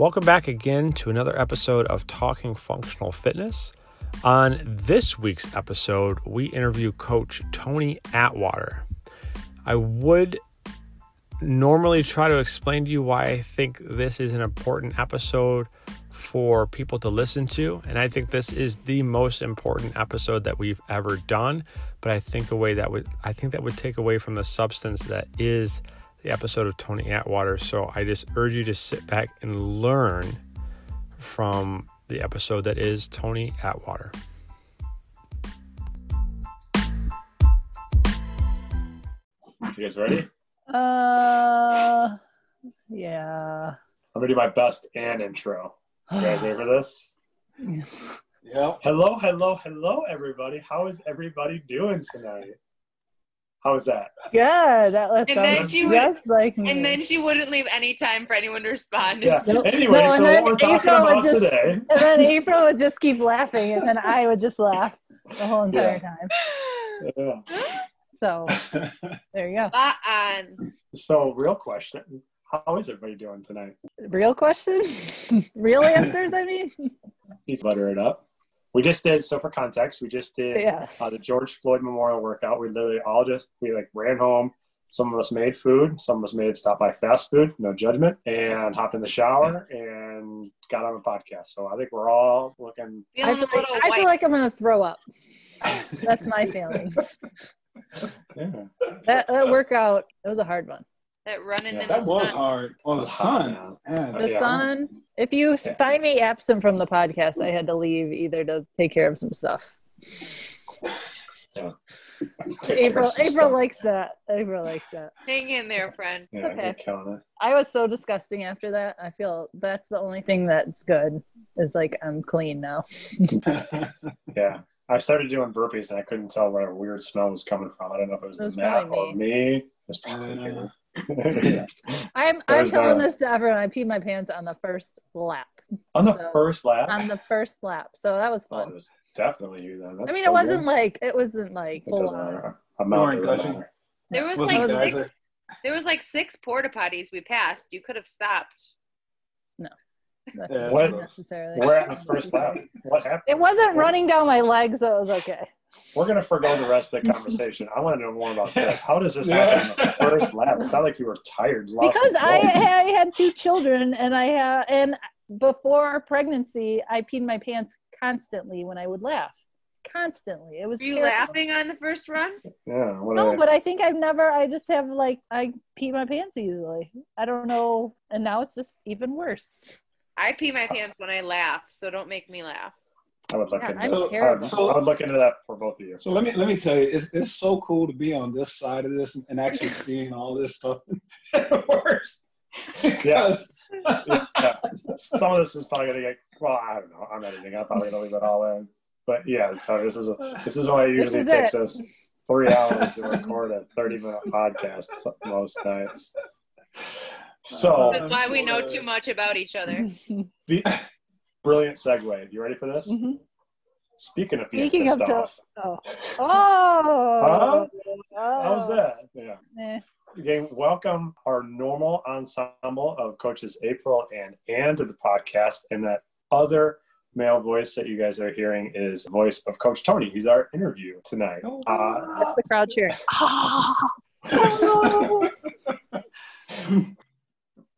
Welcome back again to another episode of Talking Functional Fitness. On this week's episode, we interview Coach Tony Atwater. I would normally try to explain to you why I think this is an important episode for people to listen to. And I think this is the most important episode that we've ever done. But I think a way that would I think that would take away from the substance that is the episode of Tony Atwater. So I just urge you to sit back and learn from the episode that is Tony Atwater. You guys ready? Uh, yeah. I'm gonna do my best and intro. You guys ready for this? Yeah. Hello, hello, hello, everybody. How is everybody doing tonight? How is that? Good. That left And then she would- just like me. And then she wouldn't leave any time for anyone to respond. Yeah. Nope. Anyway, No, so what we're talking April about just- today. and then April would just keep laughing, and then I would just laugh the whole entire time. Yeah. So there you go. Spot on. So, real question: How is everybody doing tonight? Real question? Real answers? I mean, You butter it up. We just did. So, for context, we just did yeah. uh, the George Floyd Memorial workout. We literally all just we like ran home. Some of us made food. Some of us made stop by fast food. No judgment. And hopped in the shower and got on a podcast. So I think we're all looking. I feel, a little like, I feel like i'm gonna throw up. That's my feeling. Yeah. That, that workout, it was a hard one. that running Yeah, in That the was sun. hard. On the sun. man. Man, The Yeah. sun. If you Yeah. find me absent from the podcast, I had to leave either to take care of some stuff. Take care April some April stuff. likes that. April likes that. Hang in there, friend. Yeah, okay. you're killing it. I was so disgusting after that. I feel that's the only thing that's good is like I'm clean now. Yeah. I started doing burpees and I couldn't tell where a weird smell was coming from. I don't know if it was, It was the mat or me. It was probably Uh, you. Yeah. I'm I'm telling this to everyone. I peed my pants on the first lap. On the So, first lap. On the first lap. So that was Oh, it fun. was definitely you then. That's I mean it wasn't good. like it wasn't like It full doesn't on. matter. I'm not weren't really gushing? There was like six, geyser? there was like six porta potties we passed. You could have stopped. No. Yeah, What- necessarily. We're at the first lap. What happened? It wasn't running down my legs, so it was okay. We're gonna forego the rest of the conversation. I want to know more about this. How does this Yeah. happen on the first lap? It's not like you were tired. you lost because I. I had two children and I had and before pregnancy I peed my pants constantly when I would laugh. Constantly. It was Were you terrible. laughing on the first run? yeah. No, I- but I think I've never I just have like I pee my pants easily. I don't know and now it's just even worse. I pee my pants when I laugh, so don't make me laugh. I would look Yeah, into I'm that. I would, terrible. I would look into that for both of you. So let me let me tell you, it's it's so cool to be on this side of this and, and actually seeing all this stuff. Worse. Yeah. yeah. Some of this is probably gonna get. Well, I don't know. I'm editing. I'm probably gonna leave it all in. But yeah, Tony, this is a, this is why it usually takes it. us three hours to record a 30 minute podcast most nights. So That's why we know too much about each other. the, brilliant segue. You ready for this? Mhm. Speaking of being Speaking pissed of to- off, Oh. Oh. how's that? Yeah. Eh. Again, welcome our normal ensemble of coaches April and Ann to the podcast. And that other male voice that you guys are hearing is the voice of Coach Tony. He's our interview tonight. Uh, the crowd cheering.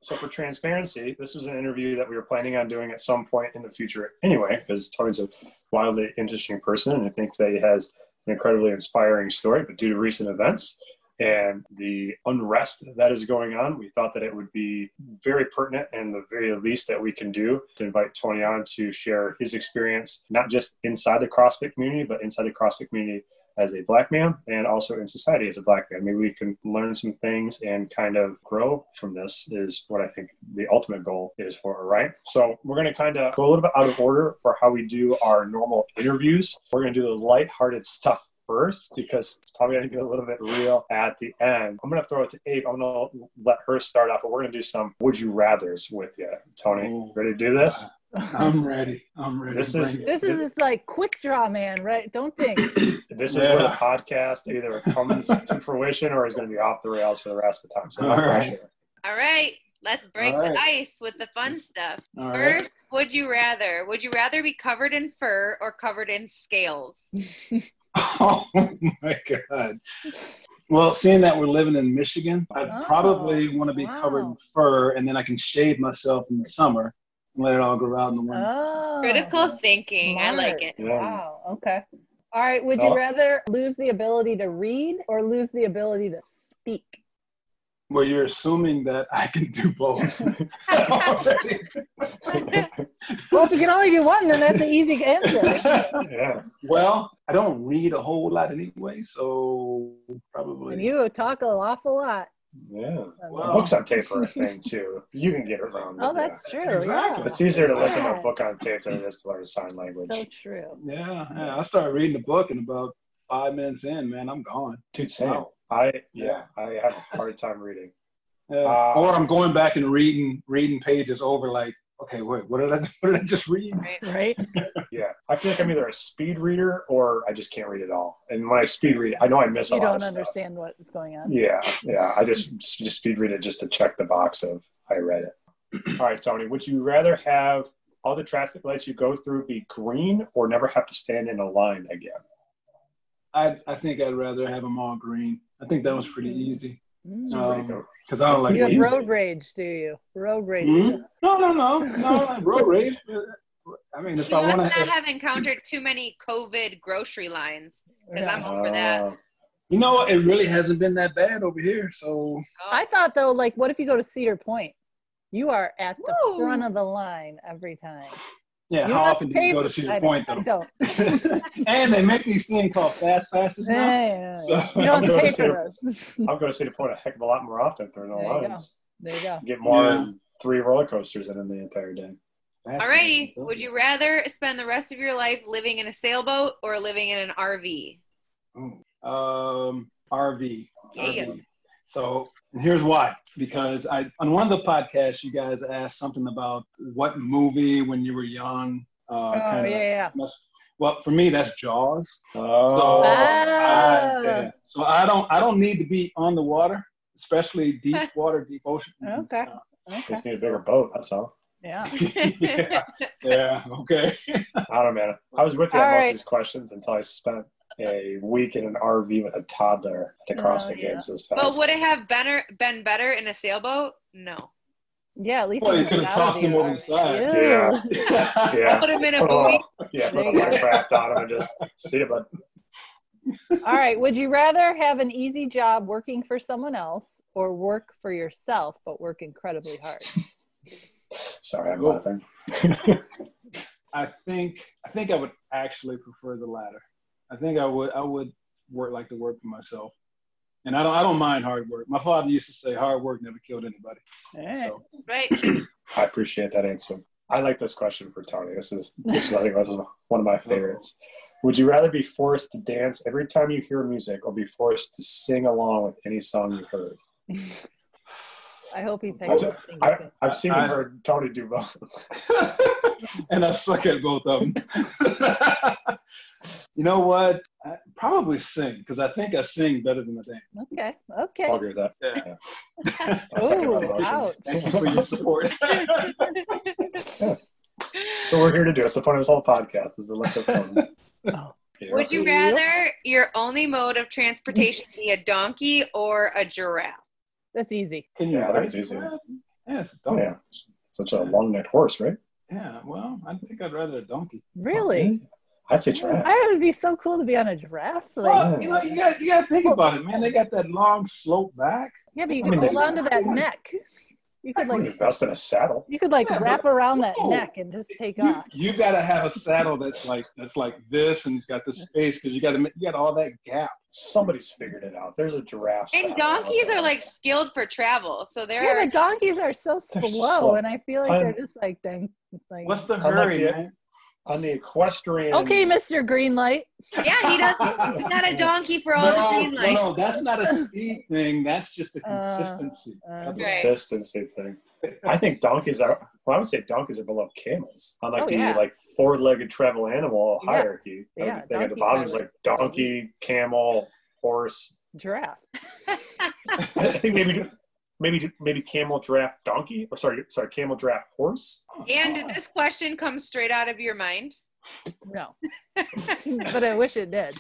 so, for transparency, this was an interview that we were planning on doing at some point in the future anyway, because Tony's a wildly interesting person. And I think that he has an incredibly inspiring story. But due to recent events, and the unrest that is going on, we thought that it would be very pertinent and the very least that we can do to invite Tony on to share his experience, not just inside the CrossFit community, but inside the CrossFit community as a black man and also in society as a black man. Maybe we can learn some things and kind of grow from this is what I think the ultimate goal is for, right? So we're going to kind of go a little bit out of order for how we do our normal interviews. We're going to do the lighthearted stuff first because it's probably going to get a little bit real at the end. I'm going to throw it to Abe. I'm going to let her start off, but we're going to do some would you rather's with you. Tony, Ooh. ready to do this? Um, I'm ready. I'm ready. This is- it. This is just like quick draw, man, right? Don't think. This is where the podcast either comes to fruition or is going to be off the rails for the rest of the time. So no All right. pressure. All right. Let's break All the ice with the fun stuff. All right. First, would you rather? Would you rather be covered in fur or covered in scales? Oh my god. Well, seeing that we're living in Michigan, I'd Oh, probably want to be covered in fur, and then I can shave myself in the summer and let it all go out in the winter. Oh, Critical thinking. I like it. Yeah. Wow. Okay. All right. Would No. you uh, rather lose the ability to read or lose the ability to speak? Well, you're assuming that I can do both. Well, if you can only do one, then that's an easy answer. yeah. well, I don't read a whole lot anyway, so probably. And probably. you talk an awful lot. Yeah. Well- Books on tape are a thing too. You can get around. it, Oh, that's true. Exactly. Yeah. It's easier to listen to a book on tape than it is to learn sign language. So true. Yeah, yeah. I started reading the book, and about five minutes in, man, I'm gone. Dude, same. Wow. I yeah, I have a hard time reading. Yeah. Uh, or I'm going back and reading reading pages over, like, okay, wait, what did I what did I just read? Right? Yeah, I feel like I'm either a speed reader or I just can't read at all. And when I speed read, I know I miss a lot. You don't understand what's going on. Yeah, yeah. I just just speed read it just to check the box of I read it. All right, Tony. Would you rather have all the traffic lights you go through be green or never have to stand in a line again? I I think I'd rather have them all green. I think that was pretty mm-hmm. easy Mm. So there you Um, because I don't like. you have easy. road rage, do you? Road rage. Hmm? No, no, no, no. Like road rage. I mean, if He I must want not to, have encountered too many COVID grocery lines. 'Cause I'm- over that. Uh, you know, it really hasn't been that bad over here. So Oh, I thought though, like, what if you go to Cedar Point? You are at the Woo. front of the line every time. Yeah, You how often do you go to Cedar I Point though? I don't. and they make these things called fast passes now. Yeah, So- you don't I'm going pay to for this. I'll go to Cedar Point a heck of a lot more often through no There you go. lines. There you go. Get more Yeah. than three roller coasters in, in the entire day. Fast Alrighty. Would you rather spend the rest of your life living in a sailboat or living in an RV? Ooh. Um, RV. Yeah. RV. So here's why. Because I on one of the podcasts, you guys asked something about what movie when you were young. Uh, Oh kinda yeah, yeah. must- well, for me, that's Jaws. Oh, So. I, yeah. so I don't I don't need to be on the water, especially deep water, deep ocean. Okay. Uh, Okay. just need a bigger boat. That's all. Yeah. yeah, yeah, okay. I don't know, man. I was with you on All most right. of these questions until I spent a week in an RV with a toddler at oh, the Oh, CrossFit yeah. Games this but would it have better been better in a sailboat? No. Yeah. At least Well, you could have tossed him over the side. Ew. yeah. Put him in a Put buoy. little, yeah, put a life raft on him and just see it, All right. Would you rather have an easy job working for someone else or work for yourself but work incredibly hard? sorry, I'm laughing. I think I think I would actually prefer the latter. I think I would I would work like to work for myself. And I don't I don't mind hard work. My father used to say hard work never killed anybody. All right. So Right. I appreciate that answer. I like this question for Tony. This is this is I think was one of my favorites. Would you rather be forced to dance every time you hear music or be forced to sing along with any song you heard? I hope he I, picks something. I, I've seen and heard Tony do both. and I suck at both of them. you know what? I probably sing because I think I sing better than I dance. Okay. I'll Okay. agree with that. Yeah. I'll second that Ooh, ouch. Thank you for your support. So we're here to do. It's the point of this whole podcast is to lift up Tony. Oh. Yeah. Would you rather your only mode of transportation be a donkey or a giraffe? That's easy. Can you Yeah, ride that's easy. that? Yes, Oh yeah, such a long necked horse, right? Yeah, well, I think I'd rather a donkey. Really? I'd say giraffe. I would be so cool to be on a giraffe. Like, Well, you know, you got you got to think about it, man. They got that long slope back. yeah, but you I could mean, hold they- on to that neck. You could like, Invest in a saddle. you could like Yeah, wrap but- around that no. neck and just take You, off. you got to have a saddle that's like that's like this, and it's got the space because you got to you got all that gap. Somebody's figured it out. There's a giraffe. And donkeys are like skilled for travel, so they're Yeah, but donkeys are so slow, slow. and I feel like I'm- they're just like dang. Like, What's the Unlike hurry, the- man? On the equestrian. okay, Mister Greenlight. yeah, he does. He's not a donkey for all the No, green no, light. no, that's not a speed thing. That's just a Uh, consistency. uh, That's Right. consistency thing. I think donkeys are. Well, I would say donkeys are below camels on like Oh, the yeah. like four-legged travel animal Yeah. hierarchy. I Yeah, would think at the bottom is like- like donkey, camel, horse. Giraffe. I I think maybe maybe maybe camel draft donkey or sorry sorry camel draft horse. And did this question come straight out of your mind? No, but I wish it did.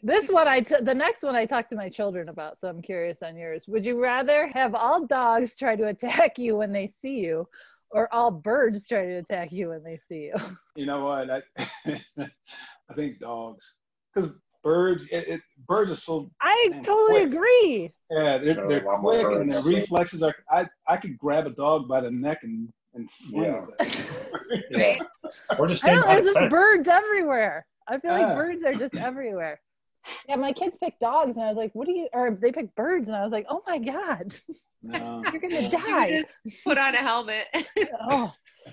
This one, I t- the next one I talked to my children about, so I'm curious on yours. Would you rather have all dogs try to attack you when they see you, or all birds try to attack you when they see you? You know what? I, I think dogs, because birds, it, it, birds are so I Man, totally quick. agree. yeah, they're, oh, they're a lot more quick and their reflexes are. I I could grab a dog by the neck and and fling Yeah. it. Right? Or just I stand don't. There's just fence. birds everywhere. I feel like birds are just everywhere. Yeah, my kids picked dogs, and I was like, "What do you?" Or they picked birds, and I was like, "Oh my god, No. you're gonna die!" Put on a helmet. oh,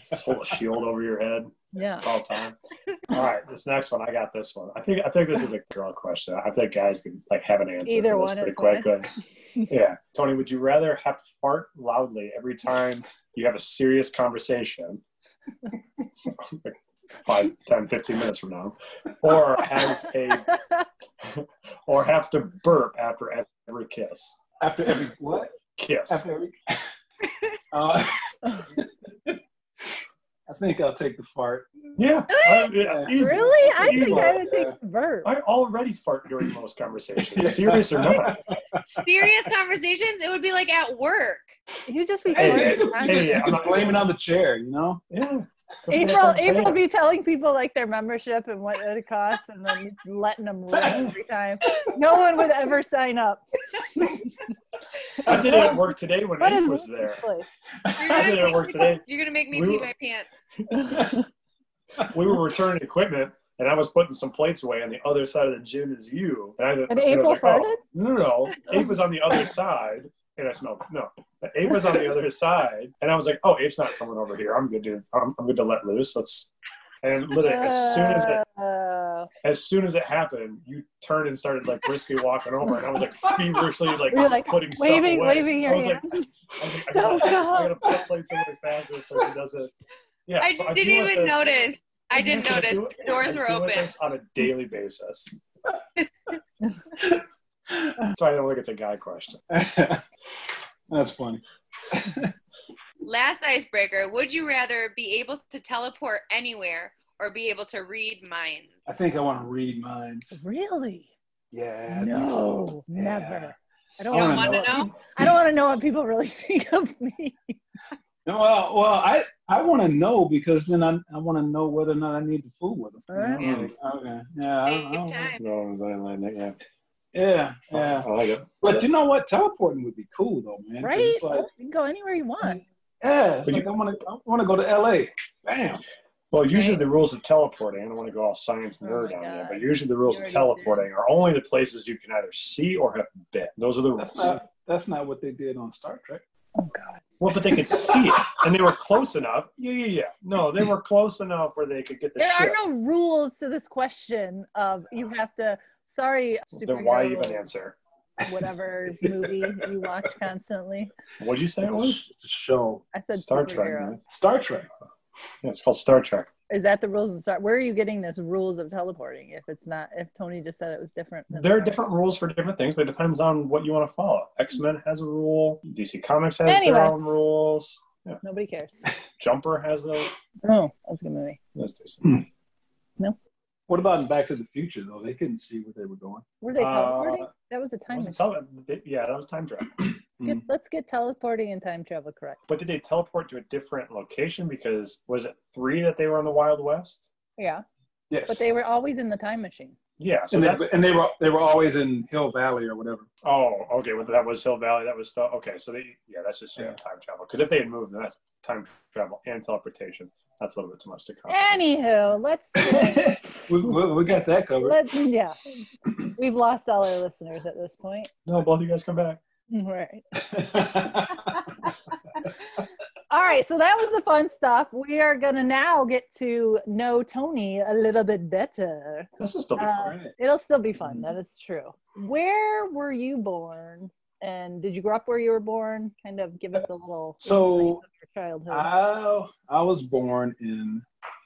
Just hold a shield over your head yeah. all time. All right, this next one, I got this one. I think I think this is a girl question. I think guys can like have an answer Either one pretty is quick. fine. Yeah, Tony, would you rather have to fart loudly every time you have a serious conversation? So, like Five, 10, 15 minutes from now, or have a or have to burp after every kiss. After every what? Kiss. After every. uh, I think I'll take the fart. yeah. I- uh, yeah, easy. really? I think I would take Yeah. bird. I already fart during most conversations, serious or not. Serious conversations, it would be like at work. You just be Hey, farting. hey, I- hey, I'm not- blame it on the chair, you know? Yeah. That's April, April saying. be telling people like their membership and what it costs, and then letting them ring every time. No one would ever sign up. I did it at work today when What Abe is was there. You're I gonna did it at make work me- today. You're gonna make me We pee were- my pants. We were returning equipment, and I was putting some plates away on the other side of the gym as you. And, I, And and I was April like, oh, farted? oh, no, no, no. Abe was on the other side, and I smelled it. no. Abe was on the other side, and I was like, "Oh, Abe's not coming over here. I'm good to. I'm, I'm good to let loose. Let's." And literally, as soon as it Uh, as soon as it happened, you turned and started like briskly walking over, and I was like feverishly like, You're like putting stuff away. waving I was hands. like, I was like, I gotta, Oh, God. I gotta put plates away faster so he doesn't. Yeah, I so didn't deal even this- notice. I didn't I notice. do doors I were deal open. this on a daily basis. That's why I don't think it's a guy question. That's funny. Last icebreaker. Would you rather be able to teleport anywhere or be able to read minds? I think I want to read minds. really? Yeah. I No, so. Yeah. never. I don't don't want want to to know. know? I don't want to know what people really think of me. No, Well, well, I, I want to know because then I, I want to know whether or not I need to fool with them. Alright. You know, like, okay. Yeah. I, Save I don't- time. No, yeah, yeah. Oh, yeah. I like it. But you know what? Teleporting would be cool though, man. Right? It's like, You can go anywhere you want. yeah. It's But like you- I want to. I want to go to L.A. Bam. Well, usually Right. the rules of teleporting, I don't want to go all science Oh nerd my on you, but usually the rules of already teleporting are only the places you can either see or have been. Those are the That's rules. not. That's not what they did on Star Trek. Oh God. Well, but they could see it, and they were close enough. Yeah, yeah, yeah. No, they were close enough where they could get the There ship. are no rules to this question of you have to. Sorry, then why superhero, even answer? Whatever movie you watch constantly. What'd you say it was? Show. I said Star Trek. superhero. man. Star Trek. Yeah, it's called Star Trek. Is that the rules of Star? Where are you getting this rules of teleporting? If it's not, if Tony just said it was different. There are different rules for different things, but it depends on what you want to follow. X Men has a rule. DC Comics has Anyway. their own rules. Yeah. Nobody cares. Jumper has a. Oh, that's a good movie. That's decent. Hmm. What about in Back to the Future though? They couldn't see where they were going. Were they Uh, teleporting? that was a time. Was it machine. tele- yeah, that was time travel. Let's get, let's get teleporting and time travel correct. But did they teleport to a different location? Because was it three that they were in the Wild West? Yeah, Yes. but they were always in the time machine. Yeah. So and, they, and they were they were always in Hill Valley or whatever. oh okay. Well, that was Hill Valley. That was still okay. So they yeah, that's just Yeah. time travel. Because if they had moved, then that's time travel and teleportation. That's a little bit too much to cover. Anywho, let's we, we, we got that covered. let's yeah. We've lost all our listeners at this point. No, both of you guys come back. Right. All right, so that was the fun stuff. We are gonna now get to know Tony a little bit better. This is still be Uh, fun. It'll still be fun. That is true. Where were you born? And did you grow up where you were born? Kind of give us a little So, of your childhood. I I was born in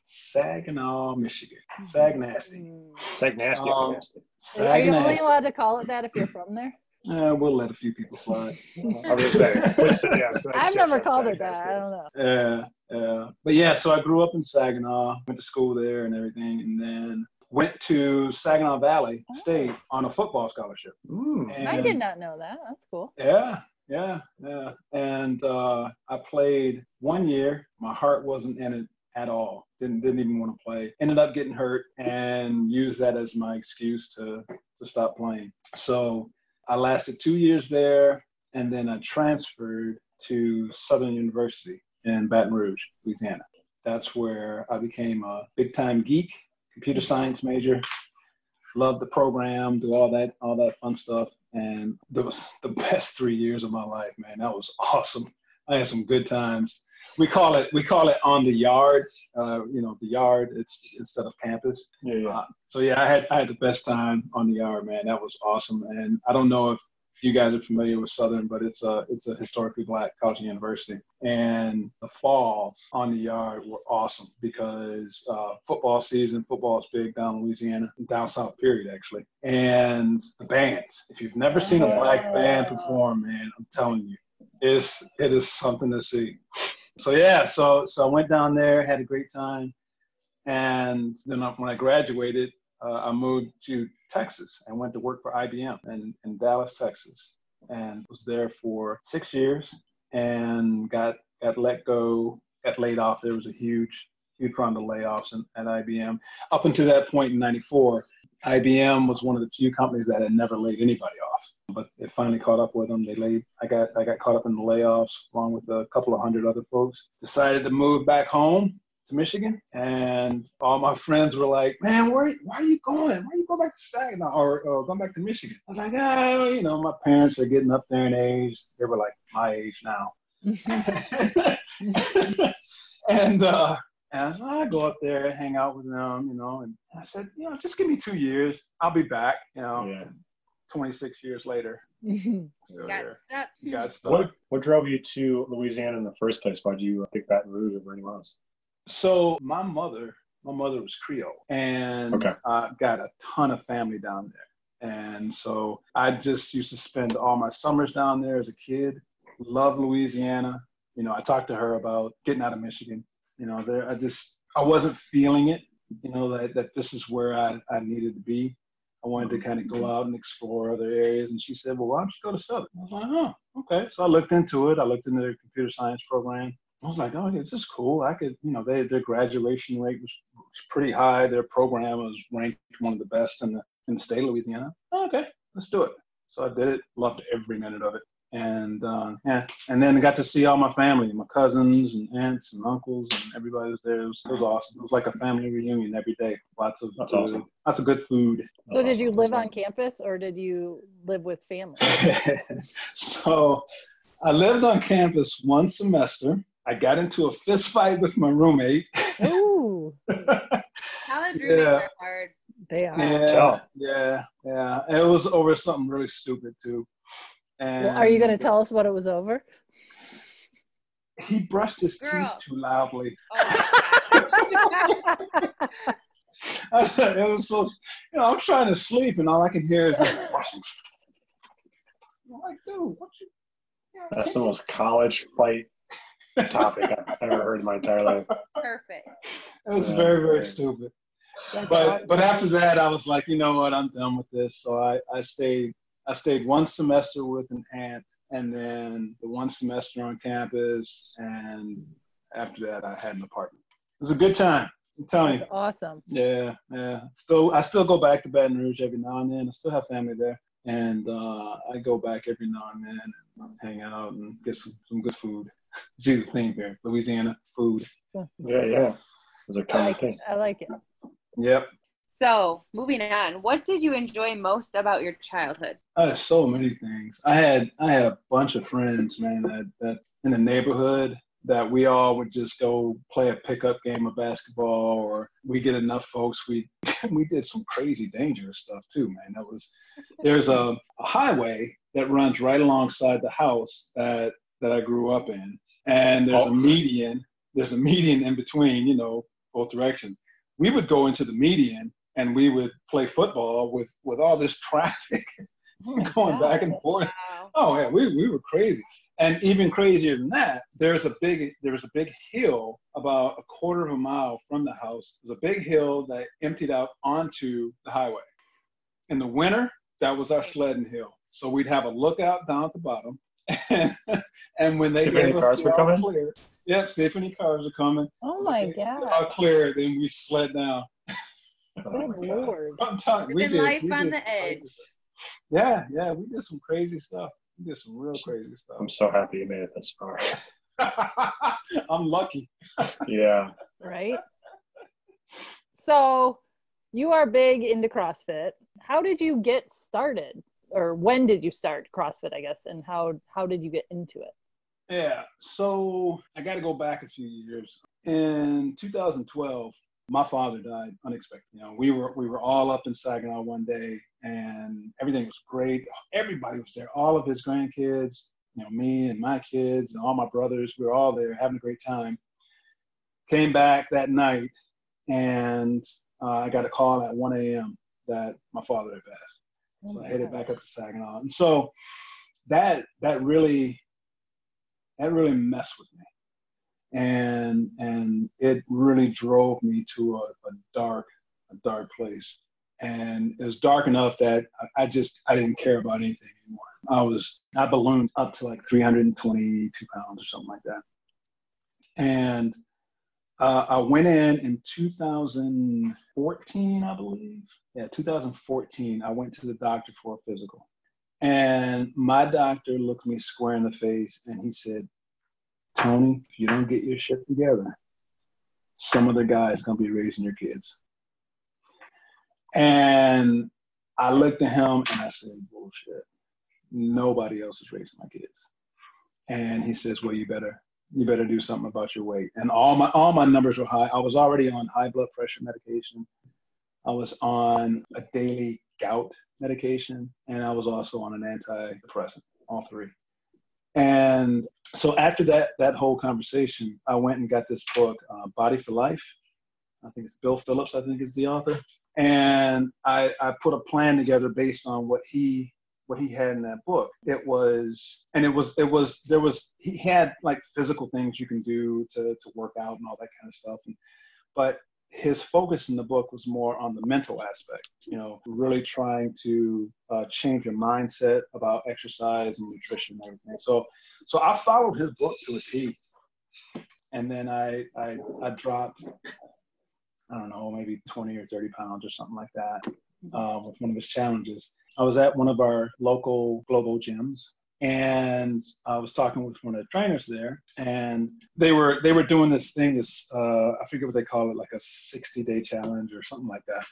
Saginaw, Michigan. Sagnasty. Mm. It's like nasty. Um, nasty. Are you only Sagnasty. allowed to call it that if you're from there? Eh, we'll let a few people slide. I was gonna say, please say yes. but I I've never called it that. I don't know. Yeah, yeah. But yeah, so I grew up in Saginaw, went to school there and everything, and then went to Saginaw Valley State on a football scholarship. Mm. And I did not know that. That's cool. Yeah, yeah, yeah. And uh, I played one year. My heart wasn't in it at all. Didn't didn't even want to play. Ended up getting hurt and used that as my excuse to to stop playing. So I lasted two years there, and then I transferred to Southern University in Baton Rouge, Louisiana. That's where I became a big time geek, computer science major. Loved the program, do all that, all that fun stuff, and that was the best three years of my life, man. That was awesome. I had some good times. We call it we call it on the yard. Uh, you know, the yard. It's instead of campus. Yeah, yeah. Uh, so yeah, I had I had the best time on the yard, man. That was awesome. And I don't know if you guys are familiar with Southern, but it's a it's a historically black college and university. And the falls on the yard were awesome because uh, football season, football is big down in Louisiana, down south period actually. And the bands. If you've never seen a black band perform, man, I'm telling you, it's it is something to see. So yeah, so so I went down there, had a great time, and then when I graduated, Uh, I moved to Texas and went to work for IBM in, in Dallas, Texas, and was there for six years and got got let go, got laid off. There was a huge huge round of layoffs in, at IBM. Up until that point in '94, IBM was one of the few companies that had never laid anybody off. But it finally caught up with them. They laid. I got I got caught up in the layoffs along with a couple of hundred other folks. Decided to move back home to Michigan, and all my friends were like, "Man, where why are you going? Why are you going back to Saginaw or, or going back to Michigan?" I was like, "Ah, you know, my parents are getting up there in age. They were like my age now." and uh, and I said, I'll go up there and hang out with them, you know. And I said, you know, just give me two years. I'll be back, you know. yeah. 26 years later. Got stuck. Got stuck. What what drove you to Louisiana in the first place? Why did you pick Baton Rouge over anywhere else? So my mother, my mother was Creole, and Okay. I got a ton of family down there. And so I just used to spend all my summers down there as a kid. Love Louisiana. You know, I talked to her about getting out of Michigan. You know, there I just I wasn't feeling it. You know that that this is where I, I needed to be. I wanted to kind of go out and explore other areas. And she said, "Well, why don't you go to Southern?" I was like, "Oh, okay." So I looked into it. I looked into their computer science program. I was like, "Oh, this is cool." I could, you know, they, their graduation rate was, was pretty high. Their program was ranked one of the best in the in the state of Louisiana. Oh, okay, let's do it. So I did it. Loved every minute of it. And uh, yeah, and then I got to see all my family, my cousins and aunts and uncles, and everybody was there. It was, it was awesome. It was like a family reunion every day. Lots of That's good, awesome. lots of good food. So That's did you live on campus or did you live with family? so I lived on campus one semester. I got into a fist fight with my roommate. Ooh, College roommates Yeah. are hard. they are. Yeah, Tell. yeah, yeah. It was over something really stupid too. And Well, are you going to tell us what it was over? He brushed his Girl. teeth too loudly. Oh I said, it was so, you know, I'm trying to sleep and all I can hear is like, brushing. I'm like, dude, what you? yeah, That's the most college fight topic I've ever heard in my entire life. Perfect. It was Yeah. very, very stupid. That's but awesome. but after that, I was like, you know what, I'm done with this. So I I stayed I stayed one semester with an aunt, and then the one semester on campus, and after that, I had an apartment. It was a good time. I'm telling you. Awesome. Yeah, yeah. Still, I still go back to Baton Rouge every now and then. I still have family there, and uh, I go back every now and then and hang out and get some, some good food. See the thing here, Louisiana food. Yeah, yeah. It's a I common like thing. it. I like it. Yep. So, moving on, what did you enjoy most about your childhood? I had so many things. I had I had a bunch of friends, man, that, that in the neighborhood that we all would just go play a pickup game of basketball or we get enough folks we we did some crazy dangerous stuff too, man. That was there's a, a highway that runs right alongside the house that that I grew up in. And there's a Oh. median, there's a median in between, you know, both directions. We would go into the median and we would play football with with all this traffic oh, going back and forth. Wow. Oh yeah, we, we were crazy. And even crazier than that, there's a big there was a big hill about a quarter of a mile from the house. There's a big hill that emptied out onto the highway. In the winter, that was our sledding hill. So we'd have a lookout down at the bottom. And, and when they See if any gave us cars the were all coming? clear, yep, see if any cars are coming. Oh my If it's god. All clear, then we sled down. Oh Good God. lord. I'm telling we Living did, life we on did the edge. stuff. Yeah, yeah, we did some crazy stuff. We did some real crazy stuff. I'm so happy you made it this far. I'm lucky. Yeah. Right? So you are big into CrossFit. How did you get started? Or when did you start CrossFit, I guess, and how how did you get into it? Yeah, so I got to go back a few years. In 2012, my father died unexpectedly. You know, we were we were all up in Saginaw one day, and everything was great. Everybody was there. All of his grandkids, you know, me and my kids and all my brothers. We were all there having a great time. Came back that night, and uh, I got a call at 1 a.m. that my father had passed. Oh So I headed back up to Saginaw, and so that that really that really messed with me, and and it really drove me to a, a dark a dark place, and it was dark enough that I, I just I didn't care about anything anymore. I was I ballooned up to like 322 pounds or something like that, and uh, I went in in 2014, I believe. Yeah, 2014. I went to the doctor for a physical. And my doctor looked me square in the face and he said, Tony, if you don't get your shit together, some other guy is going to be raising your kids. And I looked at him and I said, bullshit. Nobody else is raising my kids. And he says, well, you better, you better do something about your weight. And all my, all my numbers were high. I was already on high blood pressure medication. I was on a daily gout medication, and I was also on an antidepressant, all three. And so after that that whole conversation, I went and got this book, uh, Body for Life. I think it's Bill Phillips. I think is the author. And I, I put a plan together based on what he what he had in that book. It was and it was it was there was he had like physical things you can do to to work out and all that kind of stuff. And, but his focus in the book was more on the mental aspect, you know, really trying to uh, change your mindset about exercise and nutrition and everything. So, so I followed his book to a T, and then I, I, I dropped, I don't know, maybe 20 or 30 pounds or something like that uh, with one of his challenges. I was at one of our local global gyms, and I was talking with one of the trainers there, and they were they were doing this thing, this uh, I forget what they call it, like a 60 day challenge or something like that.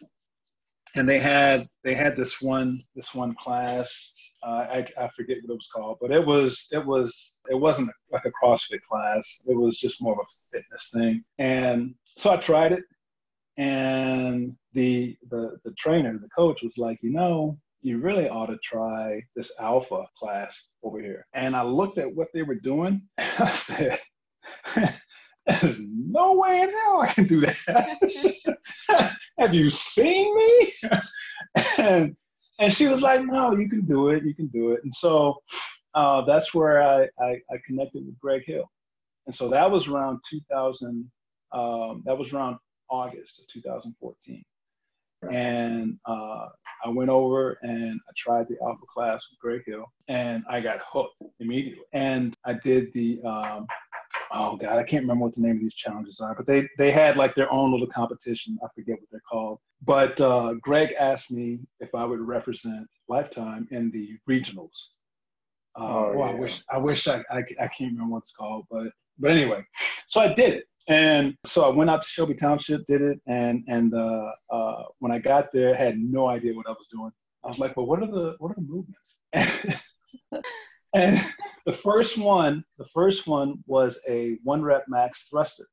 And they had they had this one this one class, uh, I, I forget what it was called, but it was it was it wasn't like a CrossFit class. It was just more of a fitness thing. And so I tried it, and the the the trainer, the coach, was like, you know, you really ought to try this alpha class over here. And I looked at what they were doing. And I said, there's no way in hell I can do that. Have you seen me? and and she was like, no, you can do it. You can do it. And so uh, that's where I, I, I connected with Greg Hill. And so that was around 2000, um, that was around August of 2014 and uh, I went over and I tried the alpha class with Greg Hill, and I got hooked immediately. And I did the um, oh god, I can't remember what the name of these challenges are, but they they had like their own little competition. I forget what they're called. But uh, Greg asked me if I would represent Lifetime in the regionals. Uh, Oh, oh, I yeah. wish I wish I, I I can't remember what it's called, but but anyway, so I did it. And so I went out to Shelby Township, did it, and and uh, uh, when I got there, I had no idea what I was doing. I was like, "Well, what are the what are the movements?" and the first one, the first one was a one rep max thruster,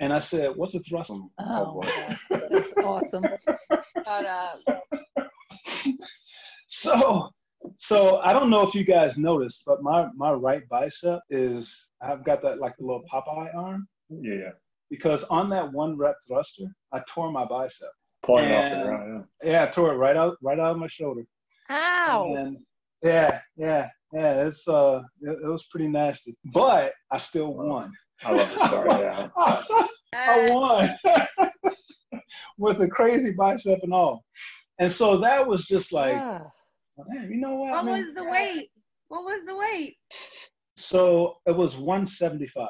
and I said, "What's a thruster?" Oh, boy. that's awesome. Shut up. so so I don't know if you guys noticed, but my my right bicep is I've got that like a little Popeye arm Yeah. because on that one rep thruster, I tore my bicep. Pulling off the ground. Yeah, I tore it right out right out of my shoulder. Ow. And yeah, yeah, yeah. It's uh, it, it was pretty nasty, but I still won. I love the story. Yeah. I won with a crazy bicep and all. And so that was just like, Ah. Well, damn, you know what? What I mean, was the weight? What was the weight? So it was 175.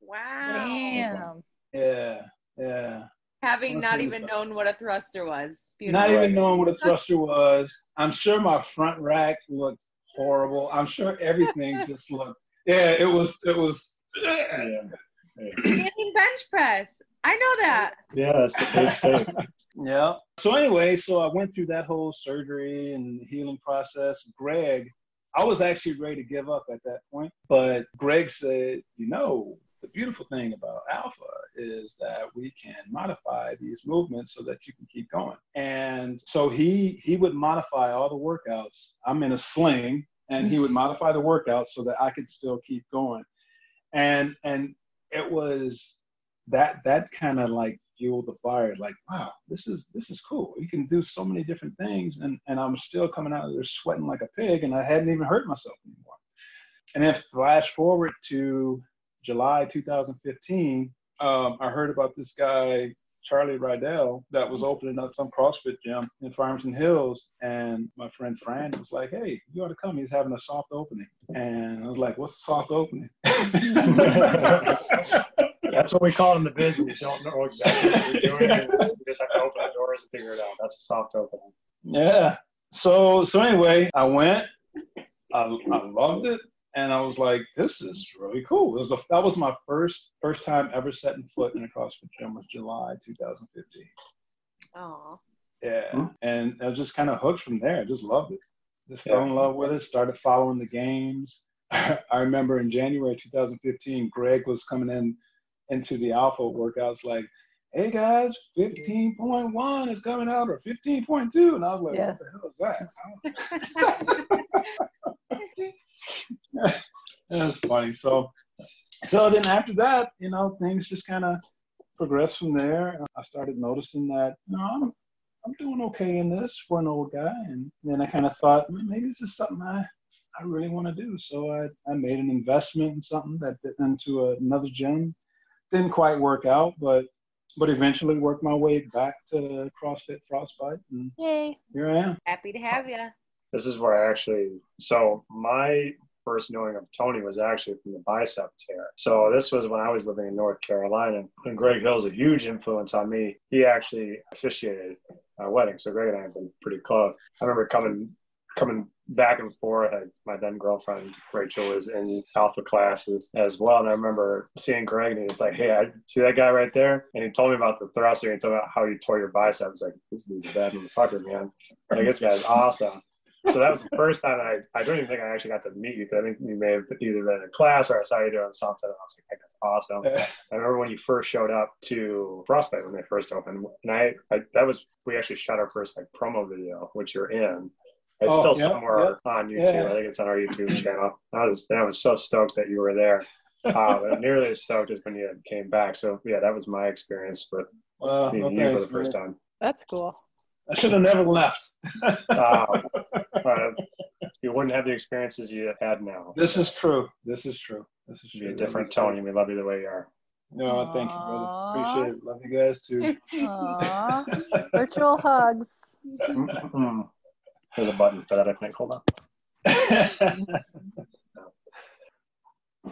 Wow. Damn. Yeah, yeah. Having not even known what a thruster was. Beautiful. Not even knowing what a thruster was. I'm sure my front rack looked horrible. I'm sure everything just looked. Yeah, it was. It was. Yeah. Standing bench press. I know that. Yeah, that's the big state. Yeah. So anyway, so I went through that whole surgery and healing process. Greg, I was actually ready to give up at that point, but Greg said, you know, the beautiful thing about Alpha is that we can modify these movements so that you can keep going. And so he he would modify all the workouts. I'm in a sling, and he would modify the workouts so that I could still keep going. And and it was that that kind of like fueled the fire like wow this is this is cool. You can do so many different things and and i'm still coming out of there sweating like a pig and i hadn't even hurt myself anymore. And then flash forward to july 2015 um, i heard about this guy charlie rydell that was opening up some crossfit gym in farmington hills and my friend fran was like hey you ought to come. He's having a soft opening. And i was like what's a soft opening That's what we call it in the business. You don't know exactly what you're doing. You just have to open the doors and figure it out. That's a soft opening. Yeah. So so anyway, I went. I, I loved it, and I was like, "This is really cool." It was a, that was my first first time ever setting foot in a CrossFit gym was July 2015. Oh. Yeah, Hmm. and I was just kind of hooked from there. I just loved it. Just fell in love with it. Started following the games. I remember in January 2015, Greg was coming in into the alpha workouts like, "Hey guys, 15.1 is coming out or 15.2," and I was like, Yeah. "What the hell is that?" That's funny. So, so then after that, you know, things just kind of progressed from there. I started noticing that, you know, I'm I'm doing okay in this for an old guy. And then I kind of thought, "Hmm, maybe this is something I, I really want to do. So I, I made an investment in something that did into another gym. Didn't quite work out, but but eventually worked my way back to CrossFit Frostbite, and Yay. here I am. Happy to have you. This is where I actually, so my first knowing of Tony was actually from the bicep tear. So this was when I was living in North Carolina. And Greg Hill's a huge influence on me. He actually officiated my wedding. So Greg and I have been pretty close. I remember coming coming back and forth. I, my then girlfriend Rachel was in alpha classes as well, and I remember seeing Greg, and he was like, "Hey, I see that guy right there," and he told me about the thruster. And he told me about how you tore your bicep. I was like, "This dude's a bad motherfucker, man. Like this guy's awesome." So that was the first time I, I don't even think I actually got to meet you, but I think you may have either been in class or I saw you doing something. And I was like, "Hey, that's awesome. I remember when you first showed up to Frostbite when they first opened, and I, I that was we actually shot our first like promo video, which you're in. It's Oh, still yeah, somewhere on YouTube. Yeah. I think it's on our YouTube channel. I was I was so stoked that you were there. Uh, but nearly as stoked as when you came back. So yeah, that was my experience with Well, meeting well, you for the first man. time. That's cool. I should have never left. Uh, uh, you wouldn't have the experiences you had now. this is true. This is true. This is true. be a different Tony. We love you the way you are. No, thank you, brother. Appreciate it. Love you guys too. Aw. Virtual hugs. There's a button for that, I think. Hold on.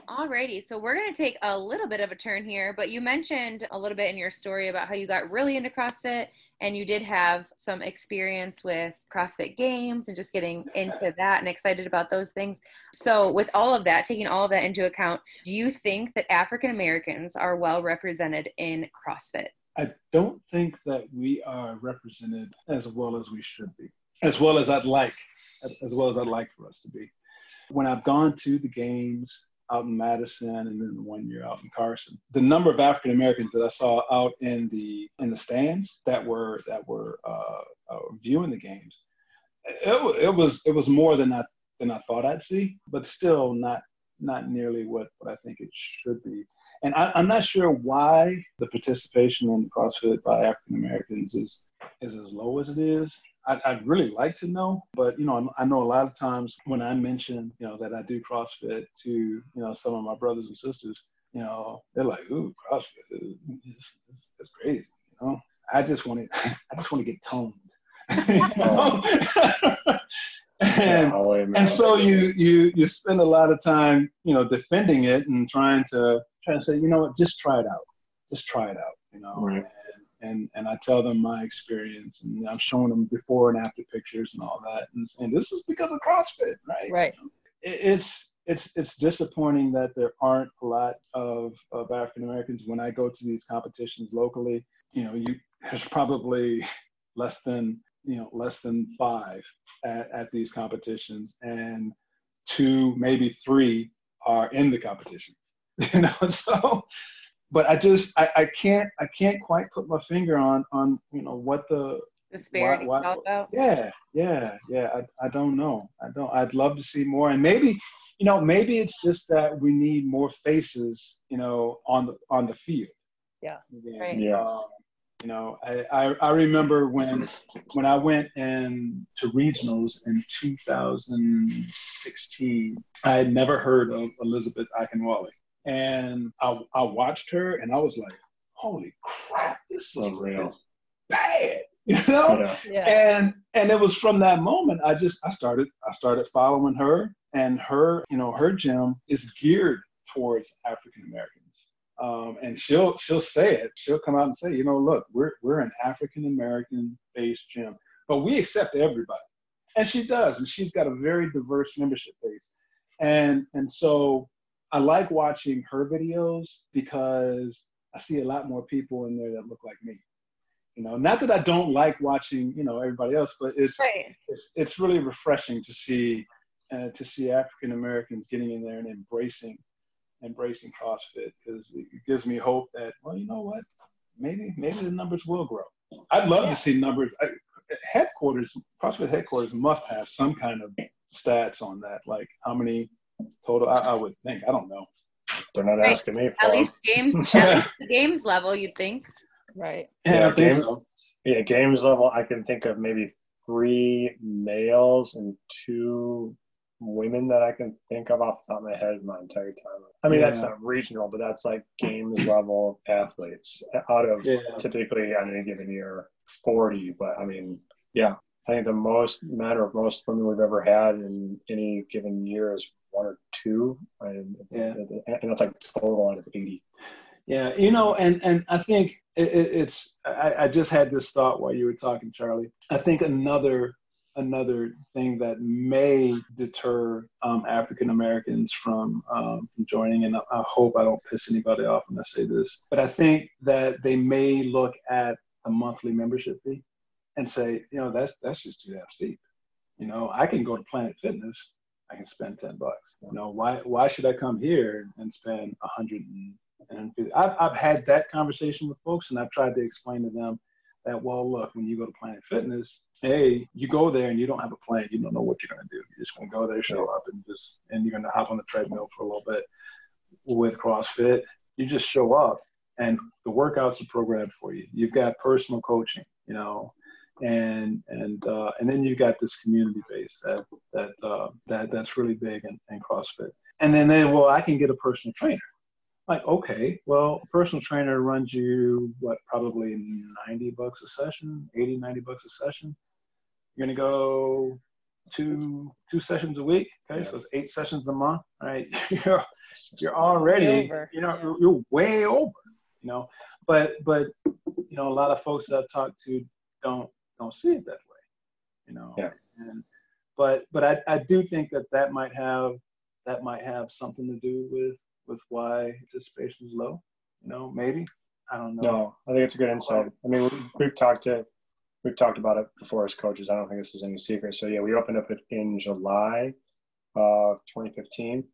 Alrighty, so we're going to take a little bit of a turn here, but you mentioned a little bit in your story about how you got really into CrossFit and you did have some experience with CrossFit games and just getting into that and excited about those things. So, with all of that, taking all of that into account, do you think that African Americans are well represented in CrossFit? I don't think that we are represented as well as we should be, as well as I'd like, as, well as I'd like for us to be. When I've gone to the games out in Madison and then the one year out in Carson, the number of African Americans that I saw out in the in the stands that were that were uh, uh, viewing the games, it, it was it was more than I than I thought I'd see, but still not not nearly what, what I think it should be. And I, I'm not sure why the participation in CrossFit by African Americans is is as low as it is. I'd, I'd, really like to know, but you know, I know a lot of times when I mention, you know, that I do CrossFit to, you know, some of my brothers and sisters, you know, they're like, "Ooh, CrossFit, that's crazy," you know. I just want to, I just want to get toned. and, and so you you you spend a lot of time, you know, defending it and trying to trying to say, you know what, just try it out, just try it out, you know. Right and and I tell them my experience, and I'm showing them before and after pictures and all that, and saying this is because of CrossFit, right? Right. It, it's it's it's disappointing that there aren't a lot of, of African Americans when I go to these competitions locally. You know, you there's probably less than you know less than five at, at these competitions, and two maybe three are in the competition. You know, so but I just I, I can't I can't quite put my finger on on you know what the disparity why, why, about. Yeah, yeah, yeah. I, I don't know. I don't. I'd love to see more, and maybe you know maybe it's just that we need more faces you know on the on the field. Yeah. Yeah. Right. yeah. Um, you know, I, I, I remember when when I went in to regionals in 2016, I had never heard of Elizabeth Akinwale. And I, I watched her and I was like, holy crap, this is real bad. You know? Yeah. yeah. And and it was from that moment I just I started I started following her and her, you know, her gym is geared towards African Americans. Um, and she'll she'll say it. She'll come out and say, you know, look, we're we're an African American based gym, but we accept everybody, and she does, and she's got a very diverse membership base, and and so I like watching her videos because I see a lot more people in there that look like me. You know, not that I don't like watching, you know, everybody else, but it's right. it's it's really refreshing to see uh, to see African Americans getting in there and embracing embracing CrossFit because it gives me hope that well, you know what, maybe maybe the numbers will grow. I'd love yeah. to see numbers. I, headquarters, CrossFit headquarters must have some kind of stats on that, like how many total. I, I would think. I don't know. They're not right. asking me. For at least games, at least the games level, you'd think. Right. Yeah, yeah games. So. Yeah, games level. I can think of maybe three males and two women that I can think of off the top of my head in my entire time. I mean, yeah. that's not regional, but that's like games level athletes out of yeah. typically on any given year 40. But I mean, yeah, I think the most men or most women we've ever had in any given year is one or two, and, yeah. and that's like total out of 80. Yeah, you know, and and I think it, it's. I, I just had this thought while you were talking, Charlie. I think another another thing that may deter um, African Americans from um, from joining, and I, I hope I don't piss anybody off when I say this, but I think that they may look at a monthly membership fee and say, you know, that's that's just too damn steep. You know, I can go to Planet Fitness, I can spend ten bucks. You know, why why should I come here and spend a hundred and? I've I've had that conversation with folks, and I've tried to explain to them that well, look, when you go to Planet Fitness, hey, you go there and you don't have a plan, you don't know what you're gonna do. You're just gonna go there, show up, and just and you're gonna hop on the treadmill for a little bit. With CrossFit, you just show up, and the workouts are programmed for you. You've got personal coaching, you know and and uh, and then you've got this community base that that uh, that that's really big in, in CrossFit. And then they well, I can get a personal trainer. Like okay, well, a personal trainer runs you what probably 90 bucks a session, 80, 90 bucks a session. You're gonna go two two sessions a week. Okay, yeah. so it's eight sessions a month. Right, you're you're already you know yeah. you're way over. You know, but but you know a lot of folks that I've talked to don't don't see it that way, you know. Yeah. And but but I, I do think that that might have that might have something to do with with why participation is low. You know, maybe I don't know. No, I think it's a good insight. I mean, we've talked to we've talked about it before as coaches. I don't think this is any secret. So yeah, we opened up it in July of 2015,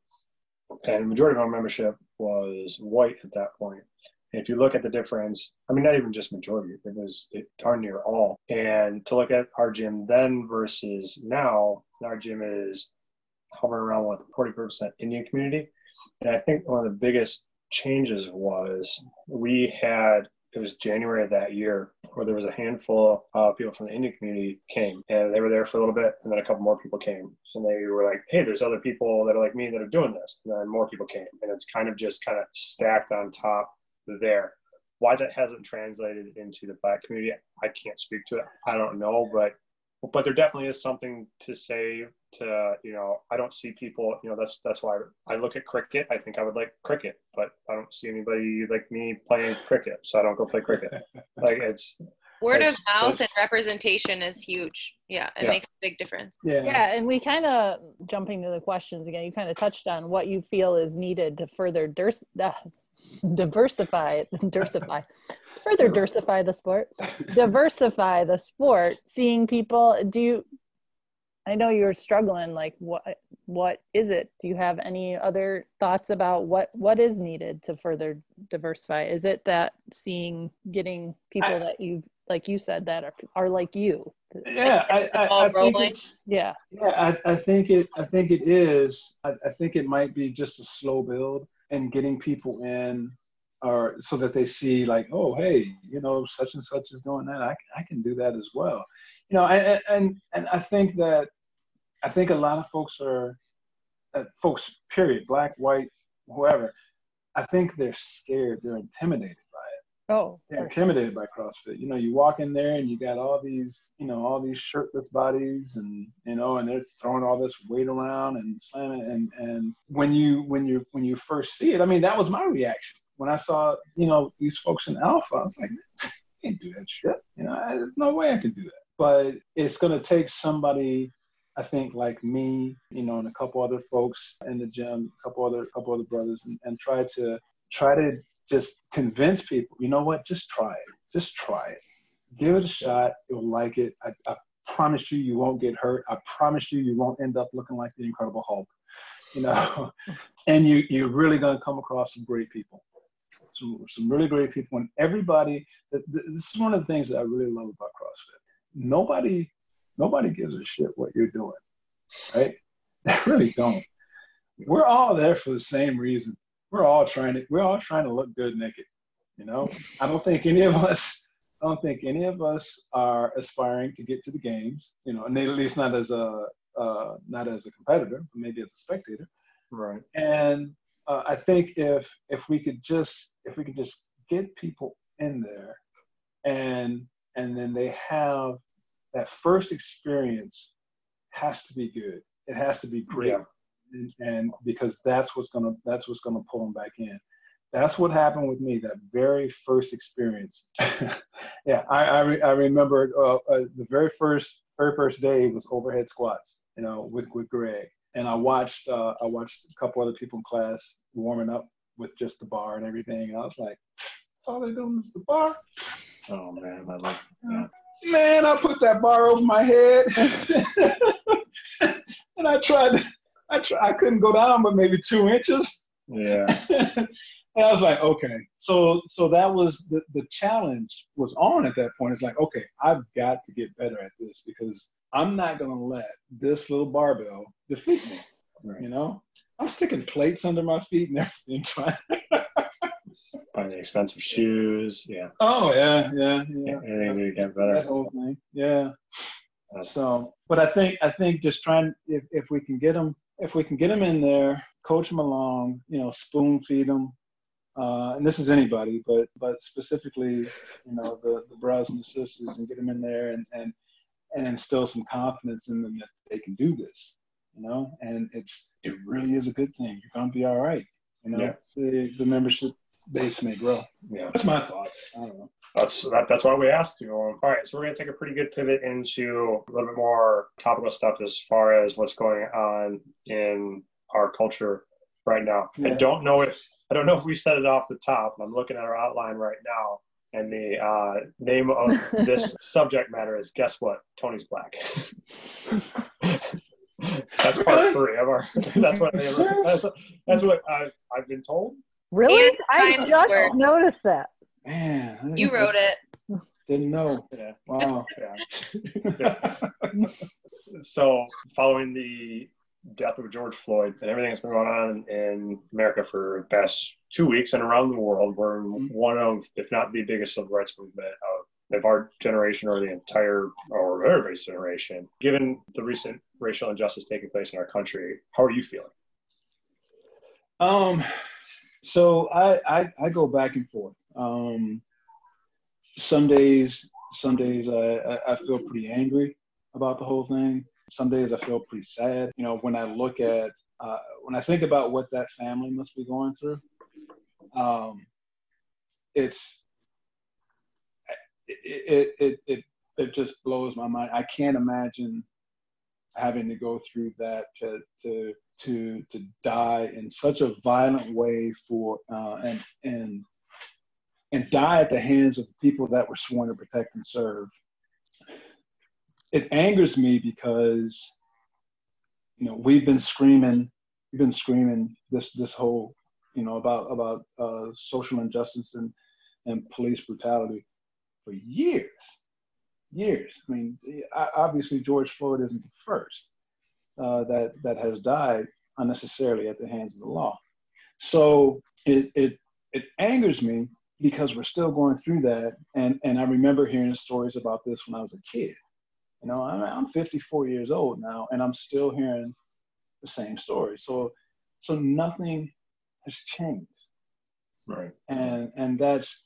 and the majority of our membership was white at that point if you look at the difference, I mean, not even just majority, it was it darn near all. And to look at our gym then versus now, our gym is hovering around with 40% Indian community. And I think one of the biggest changes was we had it was January of that year where there was a handful of uh, people from the Indian community came and they were there for a little bit and then a couple more people came and they were like, Hey, there's other people that are like me that are doing this. And then more people came and it's kind of just kind of stacked on top there. Why that hasn't translated into the black community, I can't speak to it. I don't know, but but there definitely is something to say to you know i don't see people you know that's that's why i look at cricket i think i would like cricket but i don't see anybody like me playing cricket so i don't go play cricket like it's word of mouth and representation is huge yeah it Yeah. makes a big difference Yeah. Yeah, and we kind of jumping to the questions again. You kind of touched on what you feel is needed to further durs- uh, diversify, diversify, further diversify the sport, diversify the sport. Seeing people, do you? I know you're struggling. Like, what? What is it? Do you have any other thoughts about what what is needed to further diversify? Is it that seeing, getting people I- that you, like you said, that are are like you? Yeah, I, I, I think it's Yeah. yeah, I, I think it I think it is. I, I think it might be just a slow build and getting people in or so that they see like, oh hey, you know, such and such is doing that. I, I can do that as well. You know, and and and I think that I think a lot of folks are uh, folks, period, black, white, whoever, I think they're scared, they're intimidated by it. Oh. They're intimidated by CrossFit. You know, you walk in there and you got all these, you know, all these shirtless bodies and you know, and they're throwing all this weight around and slamming and and when you when you when you first see it, I mean that was my reaction. When I saw, you know, these folks in Alpha, I was like, I can't do that shit. You know, I, there's no way I can do that. But it's gonna take somebody I think like me, you know, and a couple other folks in the gym, a couple other couple other brothers, and, and try to try to just convince people. You know what? Just try it. Just try it. Give it a shot. You'll like it. I, I promise you, you won't get hurt. I promise you, you won't end up looking like the Incredible Hulk. You know, and you you're really gonna come across some great people. Some, some really great people, and everybody. th- th- This is one of the things that I really love about CrossFit. Nobody nobody gives a shit what you're doing, right? They really don't. We're all there for the same reason. We're all trying to we're all trying to look good naked. You know, I don't think any of us I don't think any of us are aspiring to get to the games. You know, and at least not as a uh, not as a competitor, but maybe as a spectator. right And uh, I think if if we could just if we could just get people in there, and and then they have that first experience has to be good. It has to be great, Yeah. And, and because that's what's gonna that's what's gonna pull them back in. That's what happened with me. That very first experience. yeah, I I, re- I remember uh, uh, the very first very first day was overhead squats. You know, with with Greg, and I watched uh, I watched a couple other people in class warming up with just the bar and everything, and I was like, that's all they're doing is the bar. oh man i love. Man, I put that bar over my head, and I tried. I tried, I couldn't go down, but maybe two inches. yeah and I was like, okay. So so that was the the challenge was on at that point. It's like, okay, I've got to get better at this because I'm not gonna let this little barbell defeat me. Right. You know, I'm sticking plates under my feet and everything. Trying. buying expensive shoes yeah Oh yeah, yeah, yeah. anything to get better. That whole thing. Yeah. So, but I think I think just trying if, if we can get them if we can get them in there, coach them along, you know, spoon feed them. Uh, and this is anybody, but but specifically, you know, the the brothers and the sisters, and get them in there and and and instill some confidence in them that they can do this. You know, and it's it really is a good thing. You're gonna be all right. You know, Yeah. the the membership base may grow. yeah That's my thoughts. I don't know. that's that, that's why we asked you. All right, so we're gonna take a pretty good pivot into a little bit more topical stuff as far as what's going on in our culture right now. I don't know if I don't know if we said it off the top. I'm looking at our outline right now, and the uh, name of this subject matter is guess what? Tony's black. that's part three of our. That's what that's, that's what I've, I've been told. Really? I just word. noticed that. Man, you wrote it Didn't know. Yeah. Wow. Yeah. so following the death of George Floyd and everything that's been going on in America for the past two weeks and around the world, we're mm-hmm. one of, if not the biggest civil rights movement of, of our generation or the entire or everybody's generation. Given the recent racial injustice taking place in our country, how are you feeling? Um, so I I, I go back and forth. Um, some days, some days I, I feel pretty angry about the whole thing. Some days I feel pretty sad. You know, when I look at, uh, when I think about what that family must be going through, um, it's, it, it, it, it just blows my mind. I can't imagine having to go through that to, to, to, to die in such a violent way for, uh, and, and, and die at the hands of people that were sworn to protect and serve. It angers me because you know we've been screaming we've been screaming this this whole you know about about uh, social injustice and and police brutality for years years. I mean obviously george floyd isn't the first uh, that that has died unnecessarily at the hands of the law so it it it angers me because we're still going through that and and i remember hearing stories about this when i was a kid you know, I'm, I'm 54 years old now, and I'm still hearing the same story. So, so nothing has changed. Right. And and that's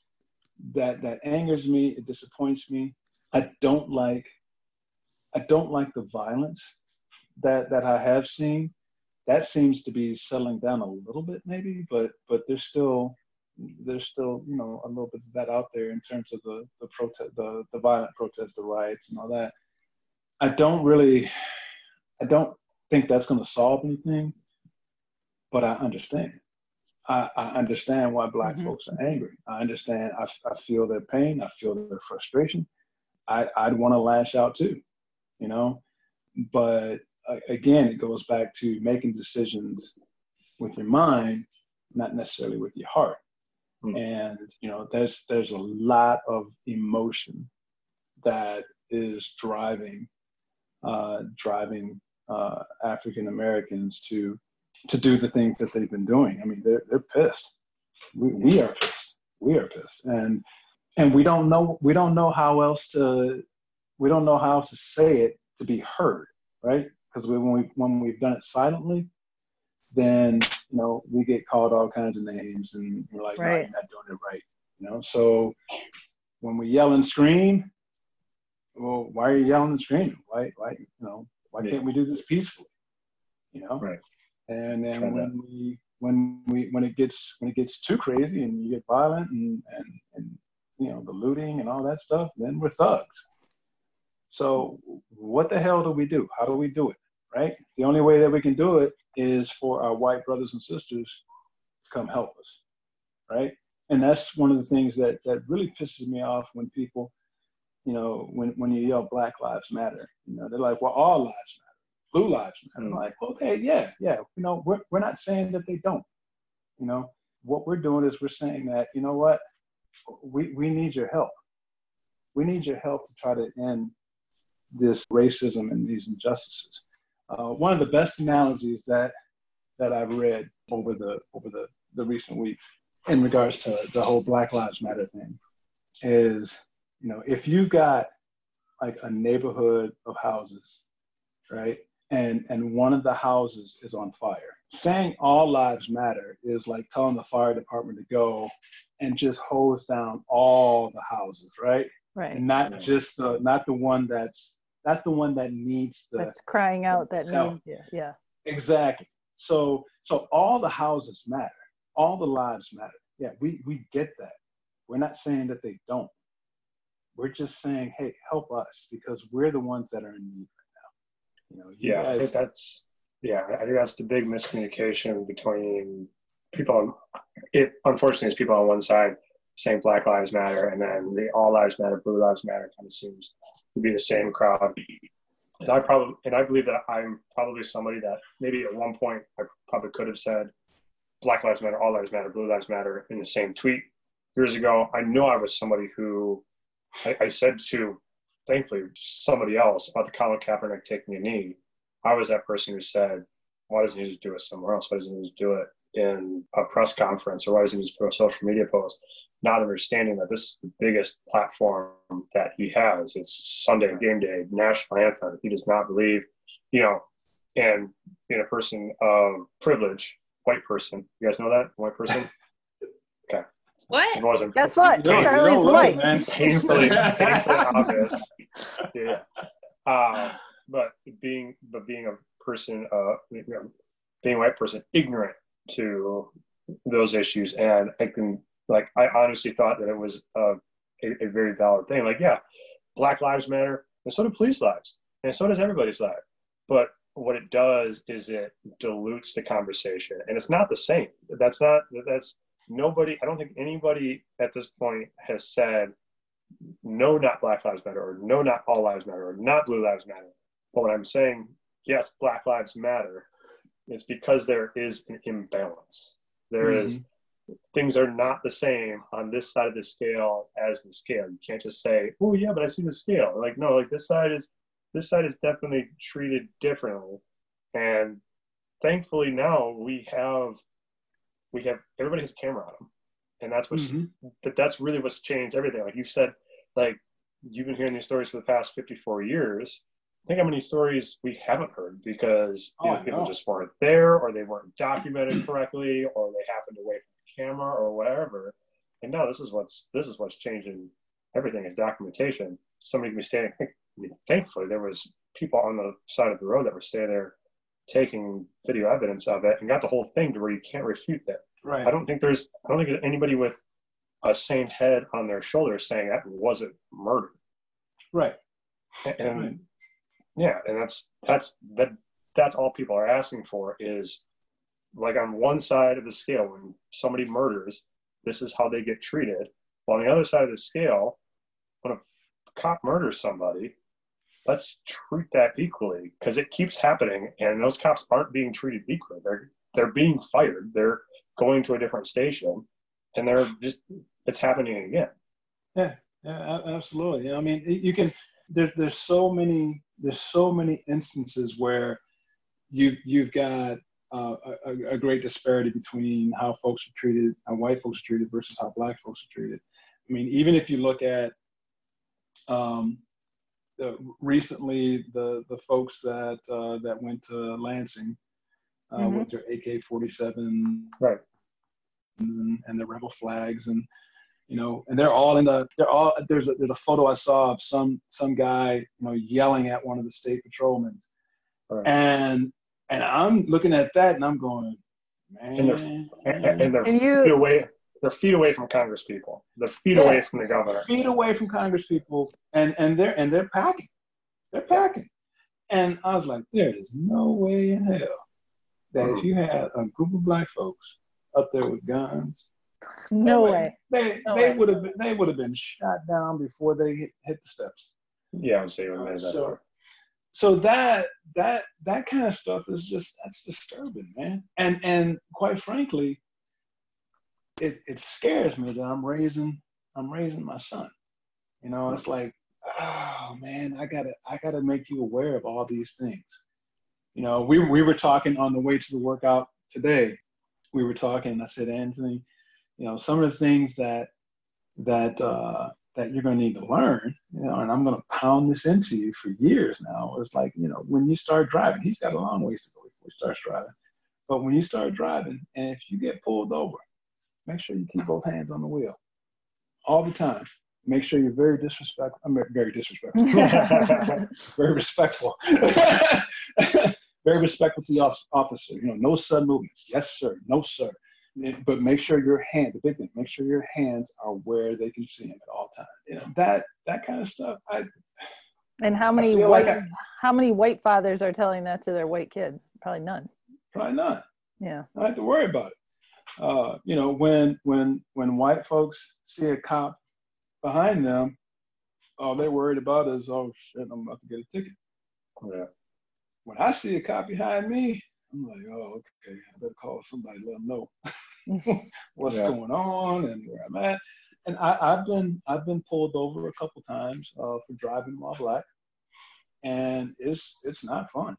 that that angers me. It disappoints me. I don't like I don't like the violence that that I have seen. That seems to be settling down a little bit, maybe, but but there's still there's still you know a little bit of that out there in terms of the the protest, the the violent protest, the riots, and all that. I don't really, I don't think that's going to solve anything, but I understand. I, I understand why Black mm-hmm. folks are angry. I understand. I, I feel their pain. I feel their frustration. I, I'd want to lash out too, you know. But again, it goes back to making decisions with your mind, not necessarily with your heart. Mm-hmm. And you know, there's there's a lot of emotion that is driving uh, driving uh, African Americans to to do the things that they've been doing. I mean, they're they're pissed. We, we are pissed. We are pissed, and and we don't know we don't know how else to we don't know how else to say it to be heard, right? Because when we when we've done it silently, then you know we get called all kinds of names, and we're like, right. no, you're not doing it right, you know. So when we yell and scream, well, why are you yelling and screaming? Why, why, you know, why yeah. can't we do this peacefully? You know, right. And then Try when that. we, when we, when it gets, when it gets too crazy and you get violent and, and, and, you know, the looting and all that stuff, then we're thugs. So what the hell do we do? How do we do it? Right? The only way that we can do it is for our white brothers and sisters to come help us. Right? And that's one of the things that, that really pisses me off when people you know, when, when you yell Black Lives Matter, you know, they're like, well, all lives matter, blue lives matter. Mm-hmm. I'm like, okay, yeah, yeah. You know, we're, we're not saying that they don't. You know, what we're doing is we're saying that, you know what, we, we need your help. We need your help to try to end this racism and these injustices. Uh, one of the best analogies that that I've read over the over the, the recent weeks in regards to the whole Black Lives Matter thing is you know, if you've got like a neighborhood of houses, right? And and one of the houses is on fire. Saying all lives matter is like telling the fire department to go and just hose down all the houses, right? Right. And not just the not the one that's not the one that needs the that's crying out that needs yeah, yeah. Exactly. So so all the houses matter. All the lives matter. Yeah, we we get that. We're not saying that they don't. We're just saying, hey, help us because we're the ones that are in need right now. You know, you yeah, guys- I think that's yeah, I think that's the big miscommunication between people. It unfortunately is people on one side saying Black Lives Matter, and then the All Lives Matter, Blue Lives Matter kind of seems to be the same crowd. And I probably and I believe that I'm probably somebody that maybe at one point I probably could have said Black Lives Matter, All Lives Matter, Blue Lives Matter in the same tweet years ago. I know I was somebody who I, I said to, thankfully, somebody else about the Colin Kaepernick taking a knee. I was that person who said, Why doesn't he just do it somewhere else? Why doesn't he just do it in a press conference, or why doesn't he just put a social media post? Not understanding that this is the biggest platform that he has. It's Sunday game day, national anthem. He does not believe, you know, and being a person of privilege, white person. You guys know that white person. Okay. What? It wasn't Guess what? You know- Charlie's know what, white. man. painfully, painfully obvious. Yeah. Uh, but being, but being a person, uh, you know, being a white person, ignorant to those issues, and I can, like, I honestly thought that it was uh, a, a very valid thing. Like, yeah, Black Lives Matter, and so do police lives, and so does everybody's life. But what it does is it dilutes the conversation, and it's not the same. That's not. That's nobody. I don't think anybody at this point has said no, not Black Lives Matter, or no, not All Lives Matter, or not Blue Lives Matter. But when I'm saying yes, Black Lives Matter, it's because there is an imbalance. There is things are not the same on this side of the scale as the scale. You can't just say, "Oh yeah, but I see the scale." Like no, like this side is this side is definitely treated differently, and thankfully now we have we have everybody has a camera on them, and that's what's Mhm. that that's really what's changed everything. Like you said, like you've been hearing these stories for the past 54 years. Think how many stories we haven't heard because Oh, people just weren't there or they weren't documented correctly or they happened away from camera or whatever. And now this is what's this is what's changing everything is documentation. Somebody can be standing I mean, thankfully there was people on the side of the road that were standing there taking video evidence of it and got the whole thing to where you can't refute that. Right. I don't think there's I don't think anybody with a sane head on their shoulders saying that wasn't murder. Right. And Right. yeah, and that's that's that that's all people are asking for is like on one side of the scale when somebody murders, this is how they get treated. While on the other side of the scale, when a cop murders somebody, let's treat that equally because it keeps happening and those cops aren't being treated equally. They're they're being fired. They're going to a different station and they're just it's happening again. Yeah, a- absolutely. I mean, you can. There, there's so many. There's so many instances where you you've got uh, a, a great disparity between how folks are treated, how white folks are treated versus how black folks are treated. I mean, even if you look at um, the, recently the the folks that uh, that went to Lansing uh, Mhm. with their AK-47 Right. and, and the rebel flags and you know and they're all in the they're all there's a there's a photo i saw of some some guy you know yelling at one of the state patrolmen Right. and and i'm looking at that and i'm going man And they're- And, and they're And you- feet away they're feet away from Congress people. They're feet Yeah. away from the governor. feet away from congress people and and they're and they're packing they're packing and i was like there is no way in hell that if mm-hmm. you had a group of black folks up there with guns No they- way. they No they way. would have been they would have been shot down before they hit, hit the steps Yeah, I would say it made that So- far. So that that that kind of stuff is just that's disturbing man. And and quite frankly it it scares me that i'm raising i'm raising my son. You know it's like oh man i gotta i gotta make you aware of all these things. You know we, we were talking on the way to the workout today. We were talking i said anthony you know some of the things that that uh that you're going to need to learn, you know, and I'm going to pound this into you for years now. It's like, you know, when you start driving, he's got a long ways to go before he starts driving. But when you start driving, and if you get pulled over, make sure you keep both hands on the wheel all the time. Make sure you're very disrespectful. I'm very disrespectful, very respectful, very respectful to the officer. You know, no sudden movements. Yes, sir. No, sir. But make sure your hand, the big thing, make sure your hands are where they can see them at all times. You know, that that kind of stuff. I And how many feel white like I- how many white fathers are telling that to their white kids? Probably none. probably not. Yeah. I don't have to worry about it. Uh, you know, when when when white folks see a cop behind them, all they're worried about is, oh shit, I'm about to get a ticket. Yeah. When I see a cop behind me, I'm like, oh, okay, I better call somebody, let them know what's Yeah. going on and where I'm at. And I, I've been I've been pulled over a couple times uh, for driving while black, and it's it's not fun.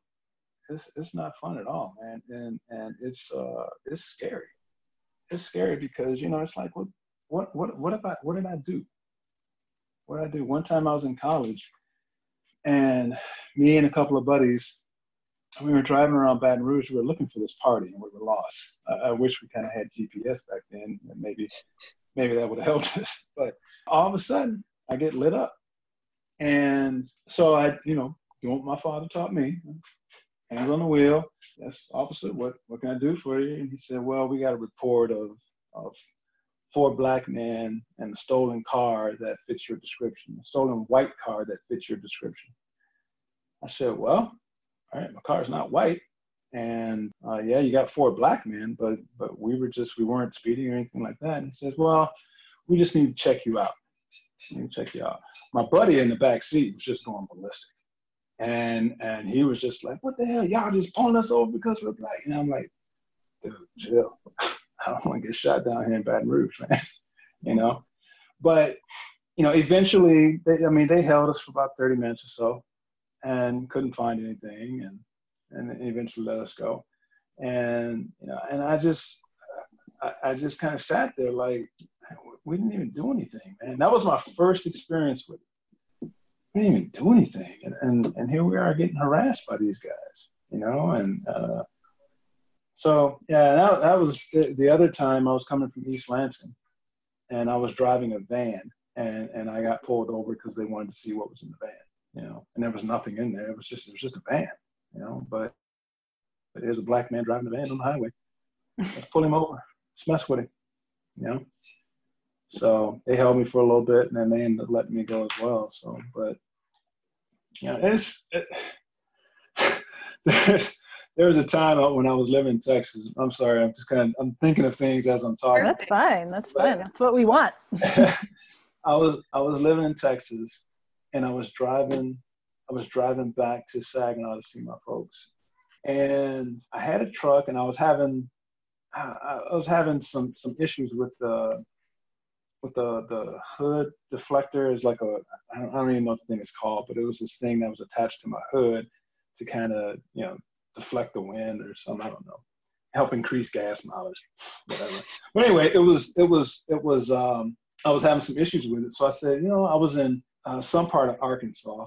it's it's not fun at all, man. And and it's uh it's scary. It's scary because you know it's like what what what what about what did I do? What did I do? One time I was in college, and me and a couple of buddies, we were driving around Baton Rouge. We were looking for this party, and we were lost. I, I wish we kind of had GPS back then. Maybe maybe that would have helped us. But all of a sudden, I get lit up, and so I, you know, doing what my father taught me, hands on the wheel. Yes, officer, what what can I do for you? And he said, well, we got a report of of four black men and a stolen car that fits your description, a stolen white car that fits your description. I said, well, all right, my car's not white. And uh, yeah, you got four black men, but but we were just we weren't speeding or anything like that. And he says, well, we just need to check you out. Let me check you out. My buddy in the back seat was just going ballistic. And and he was just like, what the hell? Y'all just pulling us over because we're black. And I'm like, dude, chill. I don't want to get shot down here in Baton Rouge, man. you know? But, you know, eventually, they, I mean, they held us for about 30 minutes or so and couldn't find anything and, and eventually let us go. And, you know, and I just, I, I just kind of sat there like, we didn't even do anything, man. That was my first experience with it. We didn't even do anything. And, and, and here we are getting harassed by these guys, you know, and, uh, so yeah, that, that was the, the, other time I was coming from East Lansing, and I was driving a van, and and I got pulled over because they wanted to see what was in the van, you know, and there was nothing in there. It was just it was just a van, you know. But but there's a black man driving the van on the highway. Let's pull him over. Let's mess with him, you know. So they held me for a little bit, and then they ended up letting me go as well. So, but yeah, it's it, there's there was a time when I was living in Texas. I'm sorry, I'm just kind of I'm thinking of things as I'm talking. That's fine. That's fine. That's what we want. I was I was living in Texas, and I was driving I was driving back to Saginaw to see my folks, and I had a truck, and I was having I, I was having some some issues with the with the the hood deflector is like a I don't, I don't even know what the thing is called, but it was this thing that was attached to my hood to kind of you know deflect the wind or something. I don't know. Help increase gas mileage, whatever. But anyway, it was it was it was um, I was having some issues with it. So I said, you know, I was in uh, some part of Arkansas,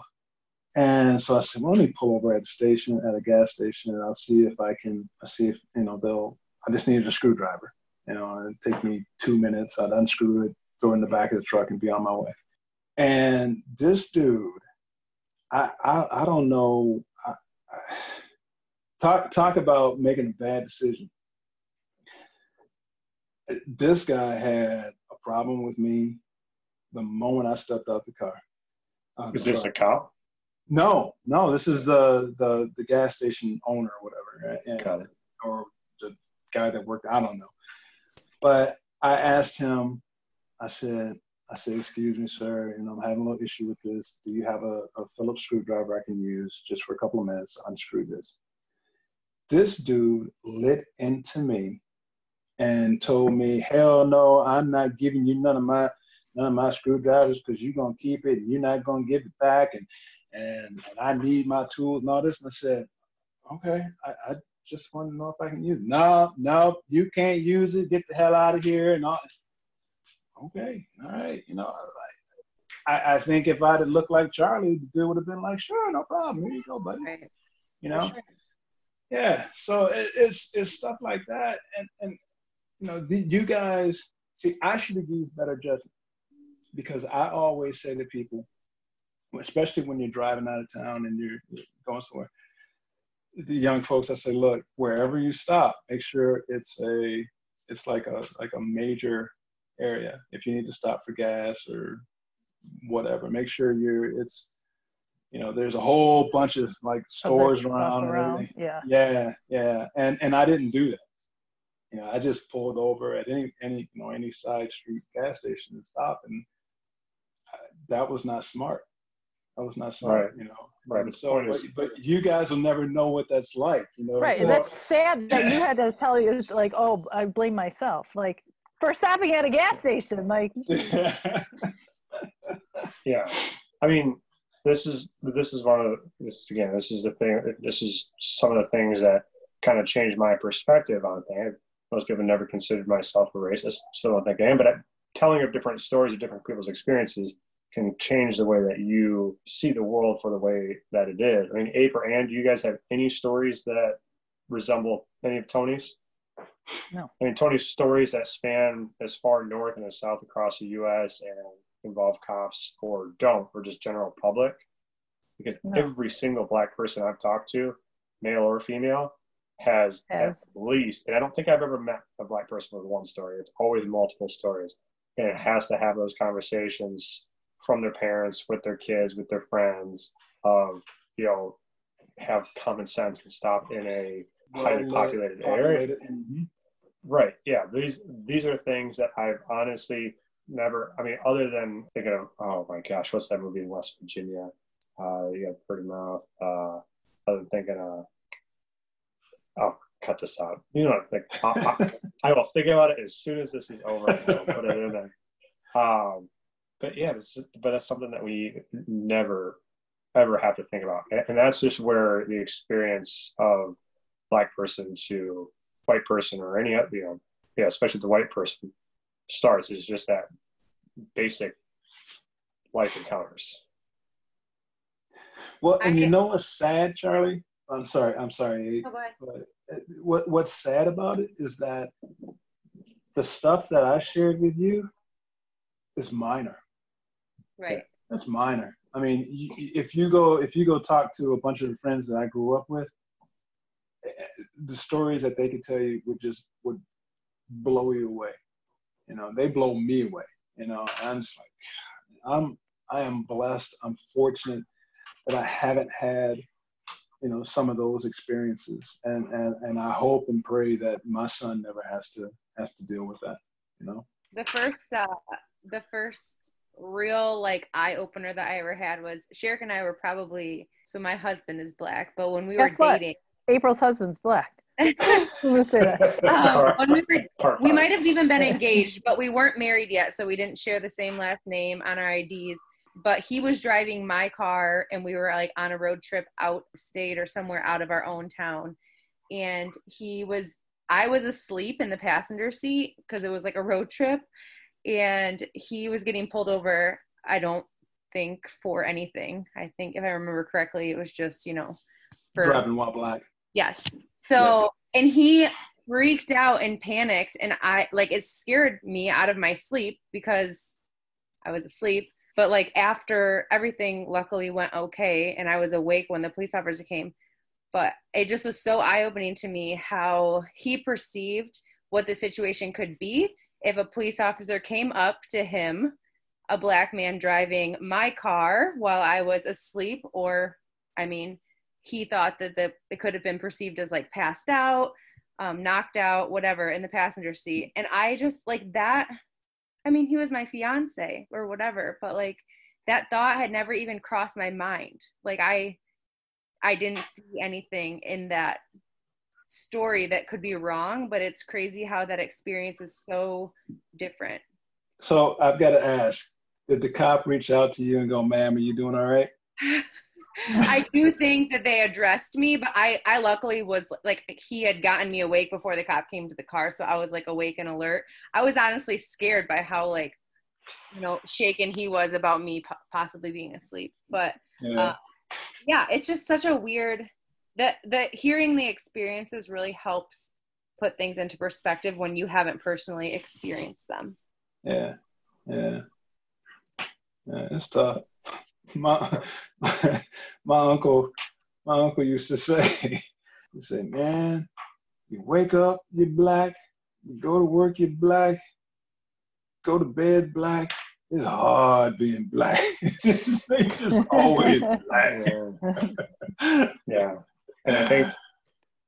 and so I said, well, let me pull over at the station at a gas station, and I'll see if I can. I see if you know they'll. I just needed a screwdriver. You know, it'd take me two minutes. I'd unscrew it, throw it in the back of the truck, and be on my way. And this dude, I I, I don't know. I, I, talk talk about making a bad decision. This guy had a problem with me the moment I stepped out the car. Uh, is this a cop? No, no. This is the the the gas station owner or whatever, and, Got it. or the guy that worked. I don't know. But I asked him. I said, I said, excuse me, sir, you know, I'm having a little issue with this. Do you have a, a Phillips screwdriver I can use just for a couple of minutes unscrew this? this dude lit into me and told me, "Hell no, I'm not giving you none of my none of my screwdrivers because you're gonna keep it and you're not gonna give it back, and and, and I need my tools and all this." And I said, "Okay, I, I just want to know if I can use it." No, no, you can't use it. Get the hell out of here and all. Okay, all right, you know, like I, I think if I'd have looked like Charlie, the dude would have been like, "Sure, no problem. Here you go, buddy." Right. You know. Sure yeah so it, it's it's stuff like that and and you know the, you guys see i should have used better judgment because i always say to people especially when you're driving out of town and you're, going somewhere the young folks i say look wherever you stop make sure it's a it's like a like a major area if you need to stop for gas or whatever make sure you're it's you know, there's a whole bunch of like stores around, around. Yeah. Yeah. Yeah. And, and I didn't do that. You know, I just pulled over at any, any, you know, any side street gas station and stopped. And that was not smart. That was not smart, right. you know. Right. so, but, but, you guys will never know what that's like, you know. Right. So, that's sad that you had to tell you, like, oh, I blame myself. Like, for stopping at a gas station, like. yeah. I mean, this is this is one of this again. This is the thing. This is some of the things that kind of changed my perspective on things. I was given never considered myself a racist. Still don't think I am, but I, telling of different stories of different people's experiences can change the way that you see the world for the way that it is. I mean, Ape or Ann, do you guys have any stories that resemble any of Tony's? No. I mean, Tony's stories that span as far north and as south across the U.S. and involve cops or don't, or just general public. Because No. every single black person I've talked to, male or female, has Has. at least, and I don't think I've ever met a black person with one story. It's always multiple stories. And it has to have those conversations from their parents, with their kids, with their friends, of, you know, have common sense and stop in a highly populated area. mhm. Right. Yeah. These these are things that I've honestly never. I mean, other than thinking of oh my gosh, what's that movie in West Virginia? Uh, you have Pretty Mouth. Uh, other than thinking, uh, oh, cut this out. You know what I'm thinking. I, I, I will think about it as soon as this is over. And I'll put it in there. Um, but yeah, it's, but that's something that we never ever have to think about, and, and that's just where the experience of black person to white person or any other, you know, yeah, especially the white person starts is just that basic life encounters. Well, and you know what's sad, Charlie? I'm sorry. I'm sorry. Oh, go ahead. But uh, what what's sad about it is that the stuff that I shared with you is minor. Right. That's minor. I mean, if you go if you go talk to a bunch of friends that I grew up with, eh, the stories that they could tell you would just would blow you away. You know, they blow me away. You know, I'm just like, I'm I am blessed. I'm fortunate that I haven't had you know some of those experiences and and and i hope and pray that my son never has to has to deal with that you know The first, uh, the first real like eye opener that I ever had was Sherrick and I were probably so my husband is black, but when we Guess were what? dating, April's husband's black. I'm gonna say that. um, when we were we might have even been engaged, but we weren't married yet, so we didn't share the same last name on our IDs. But he was driving my car, and we were like on a road trip out state or somewhere out of our own town. And he was, I was asleep in the passenger seat because it was like a road trip, and he was getting pulled over. I don't think for anything. I think if I remember correctly, it was just you know for driving while black Yes. So, and he freaked out and panicked, and I like it scared me out of my sleep because I was asleep. But like after everything, luckily went okay, and I was awake when the police officer came. But it just was so eye opening to me how he perceived what the situation could be if a police officer came up to him, a black man driving my car while I was asleep, or I mean, he thought that the it could have been perceived as like passed out, um, knocked out, whatever, in the passenger seat. And I just like that. I mean, he was my fiance or whatever, but like that thought had never even crossed my mind. Like I, I didn't see anything in that story that could be wrong, but it's crazy how that experience is so different. so i've got to ask did the cop reach out to you and go ma'am are you doing all right I do think that they addressed me, but I, I luckily was like he had gotten me awake before the cop came to the car, so I was like awake and alert. I was honestly scared by how like you know shaken he was about me possibly being asleep. But yeah Uh, yeah, it's just such a weird that that hearing the experiences really helps put things into perspective when you haven't personally experienced them. yeah yeah. Yeah it's tough. My my uncle my uncle used to say he said man you wake up you're black. You go to work you're black. Go to bed black. It's hard being black. It's just always black. Yeah. yeah and i think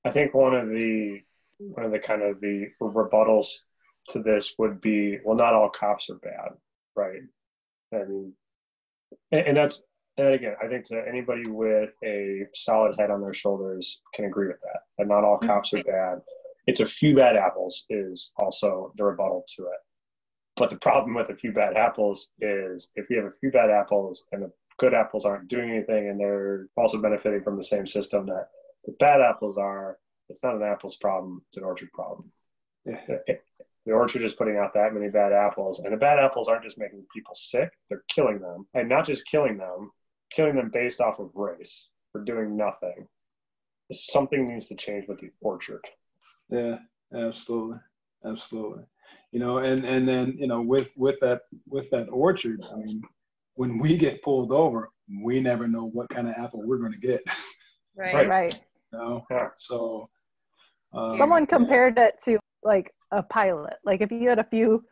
i think one of the one of the kind of the rebuttals to this would be well not all cops are bad right? I mean and, and that's and again i think that anybody with a solid head on their shoulders can agree with that that not all cops are bad. It's a few bad apples is also the rebuttal to it. But the problem with a few bad apples is if you have a few bad apples and the good apples aren't doing anything and they're also benefiting from the same system that the bad apples are. It's not an apples problem, it's an orchard problem. Yeah. The orchard is putting out that many bad apples, and the bad apples aren't just making people sick, they're killing them. And not just killing them, killing them based off of race for doing nothing. Something needs to change with the orchard. Yeah, absolutely. Absolutely. You know, and and then, you know, with with that with that orchard, I mean, when we get pulled over, we never know what kind of apple we're going to get. Right. Right. You know? Yeah. So um, Someone compared it to like a pilot. Like if you had a few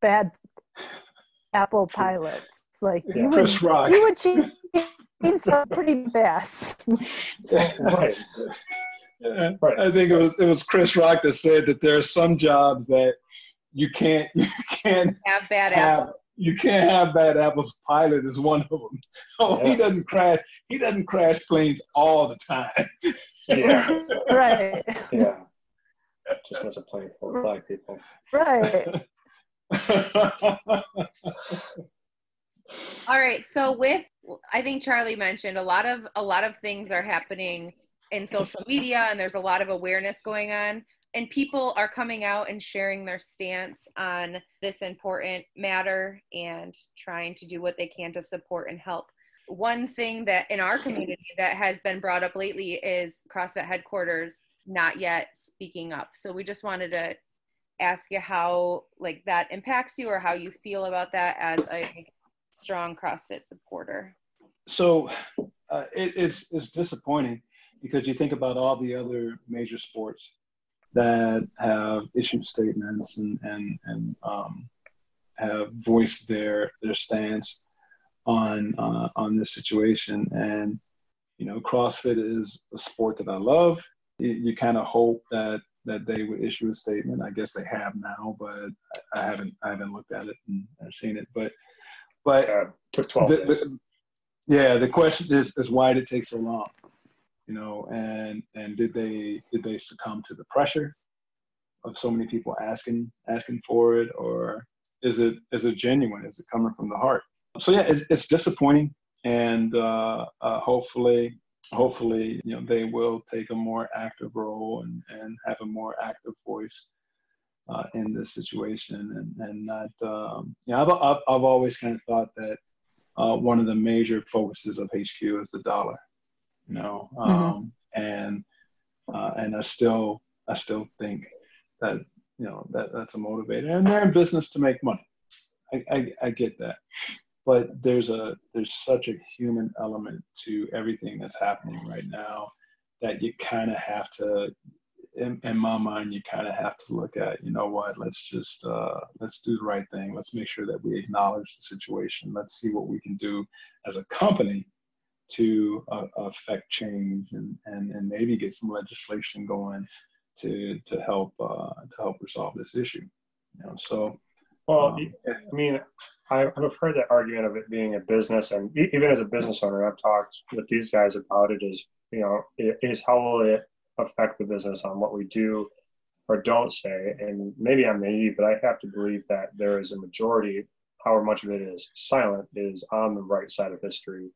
bad Apple pilots, like Yeah. you would Chris Rock. you would change some pretty fast. Right. Yeah, Right. I think it was it was Chris Rock that said that there are some jobs that you can't you can't Have bad apples. Have you can't have bad apples. Pilot is one of them. Oh, he doesn't crash. He doesn't crash planes all the time. Yeah. right. Yeah. Just was a plane full of black people. Right. All right. So with I think Charlie mentioned a lot of a lot of things are happening in social media and there's a lot of awareness going on and people are coming out and sharing their stance on this important matter and trying to do what they can to support and help. One thing that in our community that has been brought up lately is CrossFit headquarters not yet speaking up. So we just wanted to ask you how like that impacts you or how you feel about that as a strong CrossFit supporter. so uh, it, it's it's disappointing because you think about all the other major sports that have issued statements and and and um, have voiced their their stance on uh, on this situation and you know CrossFit is a sport that I love. You, you kind of hope that that they would issue a statement. I guess they have now, but I, haven't I haven't looked at it and I've seen it. But but Yeah. Took 12 the, the, yeah, the question is, is why did it take so long? You know, and and did they did they succumb to the pressure of so many people asking asking for it, or is it is it genuine? Is it coming from the heart? So yeah, it's, it's disappointing, and uh, uh, hopefully hopefully you know they will take a more active role and and have a more active voice uh, in this situation and and not um, yeah I've, I've I've always kind of thought that uh, one of the major focuses of HQ is the dollar, you know, um, and uh, and I still I still think that you know that that's a motivator, and they're in business to make money. I, I, I get that, but there's a there's such a human element to everything that's happening right now that you kind of have to in, in my mind, you kind of have to look at, you know what, let's just, uh, let's do the right thing. Let's make sure that we acknowledge the situation. Let's see what we can do as a company to uh, affect change and, and, and maybe get some legislation going to, to help, uh, to help resolve this issue. You know, so, Well, um, I mean, I- I've heard that argument of it being a business, and even as a business owner, I've talked with these guys about it. Is you know, is how will it affect the business on what we do or don't say? And maybe I'm naive, but I have to believe that there is a majority, however much of it is silent, is on the right side of history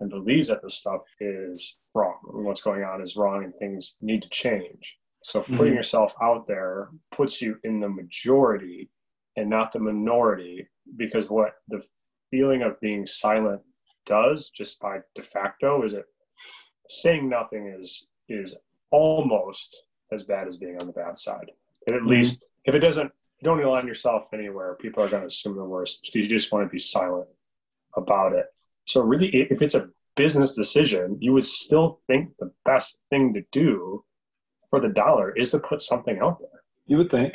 and believes that this stuff is wrong. and What's going on is wrong, and things need to change. So putting Mhm. yourself out there puts you in the majority and not the minority because what the feeling of being silent does just by de facto is it saying nothing is is almost as bad as being on the bad side and at Mhm. least if it doesn't you don't align yourself anywhere people are going to assume the worst because you just want to be silent about it so really if it's a business decision you would still think the best thing to do for the dollar is to put something out there you would think,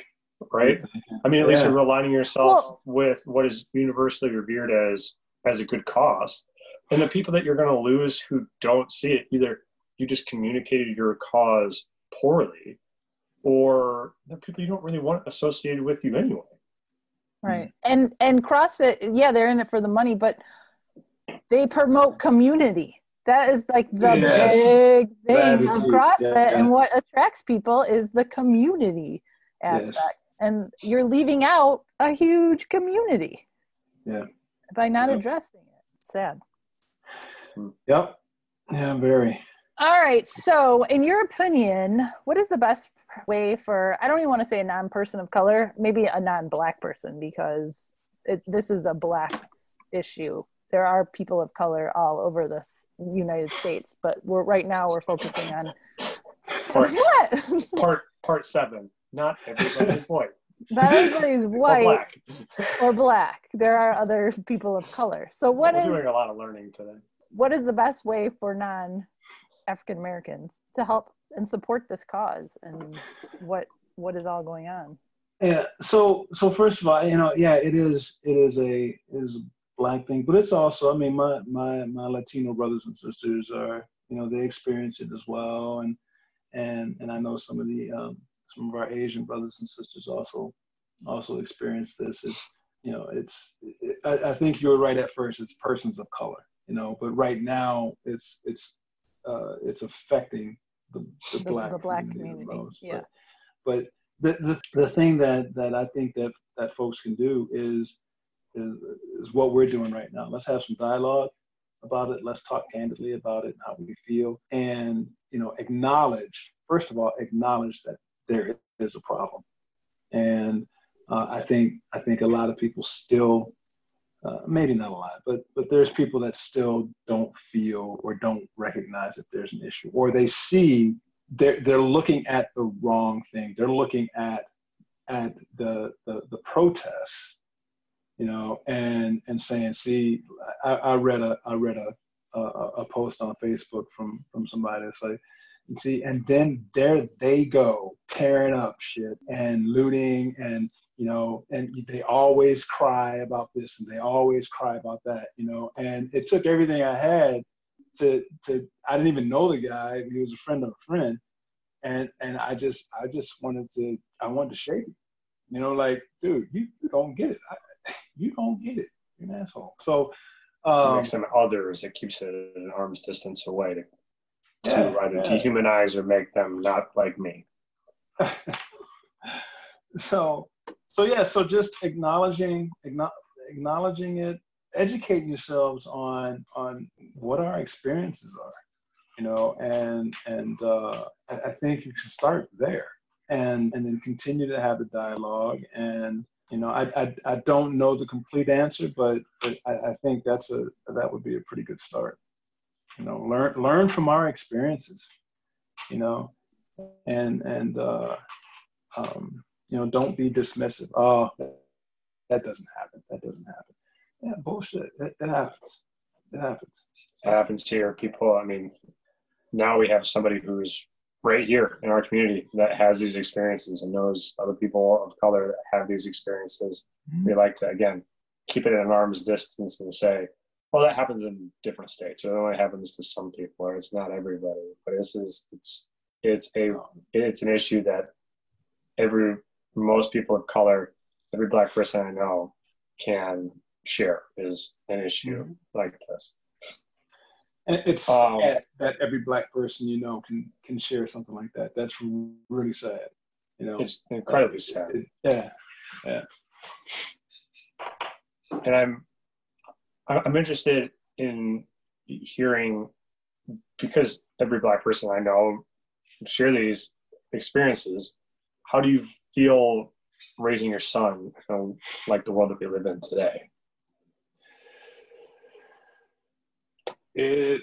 right I mean, at least Yeah. you're aligning yourself Well- with what is universally revered as as a good cause, and the people that you're going to lose who don't see it, either you just communicated your cause poorly, or the people you don't really want associated with you anyway. Right. Mm-hmm. And and CrossFit, yeah, they're in it for the money, but they promote community. That is like the Yes. big thing of. CrossFit. Yeah, And what attracts people is the community Yes. aspect. And you're leaving out a huge community Yeah. by not Yeah. addressing it. Sad. Yep. Yeah, very. All right. So, in your opinion, what is the best way for, I don't even want to say a non person of color, maybe a non black person, because it, this is a black issue. There are people of color all over the United States, but we're right now we're focusing on Part, what? part, part seven. Not everybody's white. Not everybody's white Or white black. or black. There are other people of color. So, what We're is doing a lot of learning today. what is the best way for non African Americans to help and support this cause and what what is all going on? Yeah. So so first of all, you know, yeah, it is it is a it is a black thing, but it's also, I mean, my my my Latino brothers and sisters are, you know, they experience it as well, and and and I know some of the um, some of our Asian brothers and sisters also also experience this. It's you know, it's it, I, I think you were right at first. It's persons of color, you know, but right now it's it's uh, it's affecting the, the, The- black the black community, the community, most. yeah. But, but the, the the thing that that I think that that folks can do is is, is what we're doing right now. Let's have some dialogue about it. Let's talk candidly about it, and how we feel, and you know, acknowledge first of all, acknowledge that there is a problem. And uh, I think I think a lot of people still, uh, maybe not a lot, but but there's people that still don't feel or don't recognize that there's an issue, or they see they're they're looking at the wrong thing. They're looking at at the the, the protests, you know, and and saying, see, I, I read a I read a, a a post on Facebook from from somebody that's like, and see, and then there they go tearing up shit and looting and you know, and they always cry about this and they always cry about that, you know, and it took everything I had to to I didn't even know the guy. He was a friend of a friend, and and I just I just wanted to I wanted to shake him, you know, like dude, you, you don't get it. I, you don't get it. You're an asshole. So. It Um, makes them others. It keeps it at an arm's distance away to, Yeah, to either yeah. dehumanize or make them not like me. so so yeah so just acknowledging acknowledging it educating yourselves on on what our experiences are you know and and uh, I, I think you can start there and and then continue to have the dialogue and you know I, I i don't know the complete answer but, I, I think that's a that would be a pretty good start you know learn learn from our experiences you know and and uh um you know, don't be dismissive. Oh, that doesn't happen. That doesn't happen. Yeah, bullshit. It, it happens. It happens. It happens here. People, I mean, now we have somebody who's right here in our community that has these experiences and knows other people of color that have these experiences. Mhm. We like to, again, keep it at an arm's distance and say, well, that happens in different states. It only happens to some people, or it's not everybody. But this is, it's, it's a, it's an issue that every, most people of color, every black person I know can share is an issue Mhm. like this. And it's Um, sad that every black person you know can can share something like that. That's really sad. You know. It's incredibly sad. It- yeah. and I'm I'm interested in hearing because every black person I know share these experiences. How do you feel raising your son um, like the world that we live in today? It.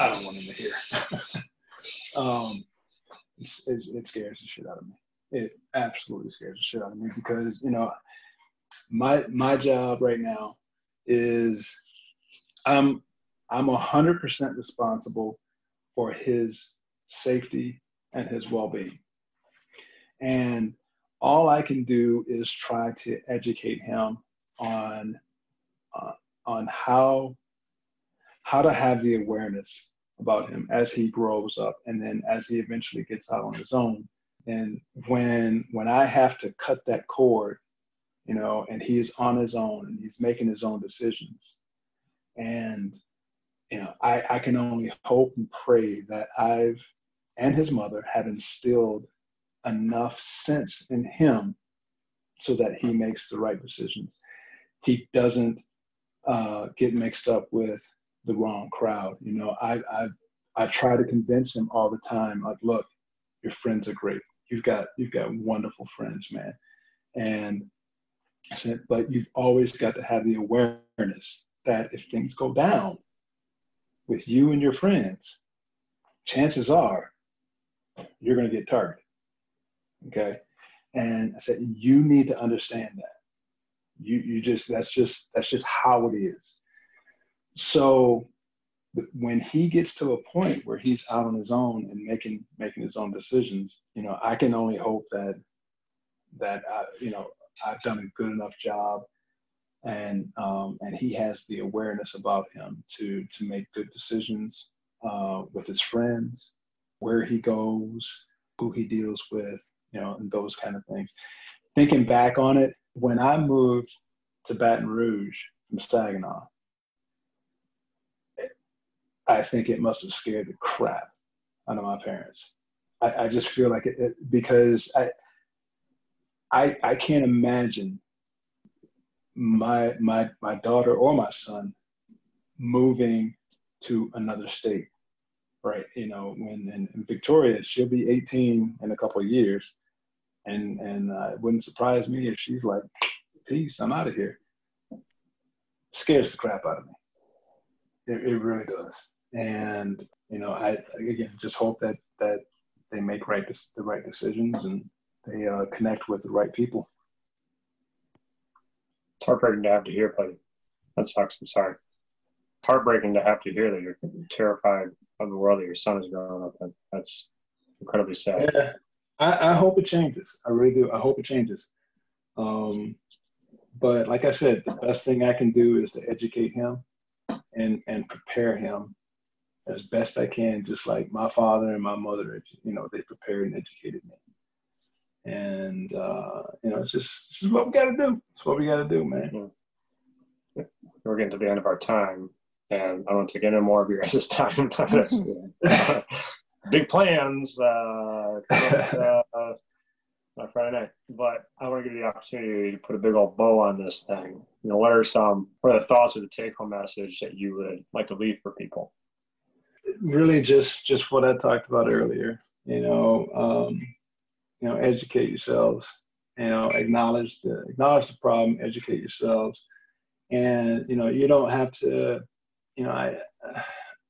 I don't want him to hear. um, it's, it's, it scares the shit out of me. It absolutely scares the shit out of me because you know, my my job right now is I'm I'm hundred percent responsible for his safety and his well-being, and all I can do is try to educate him on uh, on how how to have the awareness about him as he grows up and then as he eventually gets out on his own. And when when i have to cut that cord you know and he's on his own and he's making his own decisions. And you know i i can only hope and pray that i've and his mother have instilled enough sense in him so that he makes the right decisions. He doesn't uh, get mixed up with the wrong crowd. You know, I, I I try to convince him all the time. Like, look, your friends are great. You've got you've got wonderful friends, man. And I said, but you've always got to have the awareness that if things go down with you and your friends, chances are you're going to get targeted. Okay. And I said, you need to understand that. You, you just, that's just, that's just how it is. So when he gets to a point where he's out on his own and making, making his own decisions, you know, I can only hope that, that, I, you know, I've done a good enough job and um, and he has the awareness about him to to make good decisions uh, with his friends, where he goes, who he deals with, you know, and those kind of things. Thinking back on it, when I moved to Baton Rouge from Saginaw, I think it must have scared the crap out of my parents. I, I just feel like it, it because I, I I can't imagine my my my daughter or my son moving to another state right you know when in, in victoria she'll be 18 in a couple of years and and uh, it wouldn't surprise me if she's like peace i'm out of here scares the crap out of me it, it really does and you know i again just hope that that they make right the right decisions and they uh, connect with the right people it's heartbreaking to have to hear, buddy. That sucks. I'm sorry. It's heartbreaking to have to hear that you're terrified of the world that your son is growing up in. That's incredibly sad. Yeah, I, I hope it changes. I really do. I hope it changes. Um, but like I said, the best thing I can do is to educate him and and prepare him as best I can, just like my father and my mother, you know, they prepared and educated me. And uh, you know, it's just, it's just what we got to do. It's what we got to do, man. We're getting to the end of our time, and I don't want to take any more of your guys' time. big plans uh, uh, Friday night, but I want to give you the opportunity to put a big old bow on this thing. You know, what are some, what are the thoughts or the take-home message that you would like to leave for people? Really, just just what I talked about earlier. You know, um, you know, educate yourselves, you know, acknowledge the acknowledge the problem, educate yourselves, and you know, you don't have to, you know, I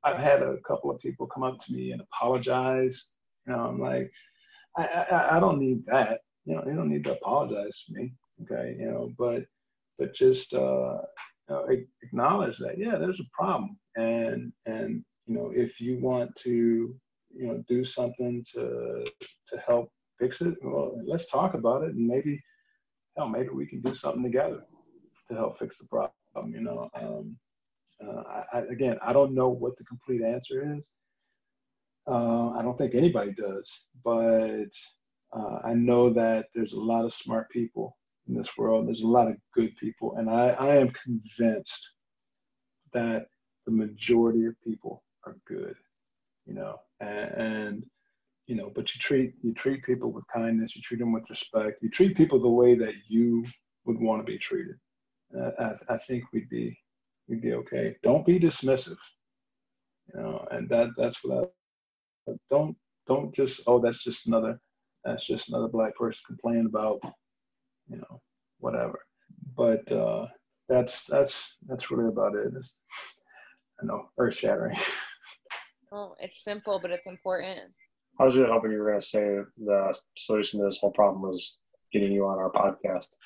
I've had a couple of people come up to me and apologize. You know, I'm like, I I, I don't need that. You know, you don't need to apologize to me. Okay, you know, but but just uh, you know, acknowledge that yeah, there's a problem, and and you know, if you want to you know do something to to help fix it? Well, let's talk about it, and maybe, hell, maybe we can do something together to help fix the problem. You know, um, uh, I, I, again, I don't know what the complete answer is. Uh, I don't think anybody does, but uh, I know that there's a lot of smart people in this world. There's a lot of good people, and I, I am convinced that the majority of people are good. You know, and, and you know, but you treat you treat people with kindness, you treat them with respect, you treat people the way that you would want to be treated. Uh, I, I think we'd be we'd be okay. Don't be dismissive, you know, and that that's what I don't don't just oh that's just another that's just another black person complaining about you know whatever. But uh, that's that's that's really about it. It's, I know earth shattering. well, it's simple, but it's important. I was really hoping you were going to say the solution to this whole problem was getting you on our podcast.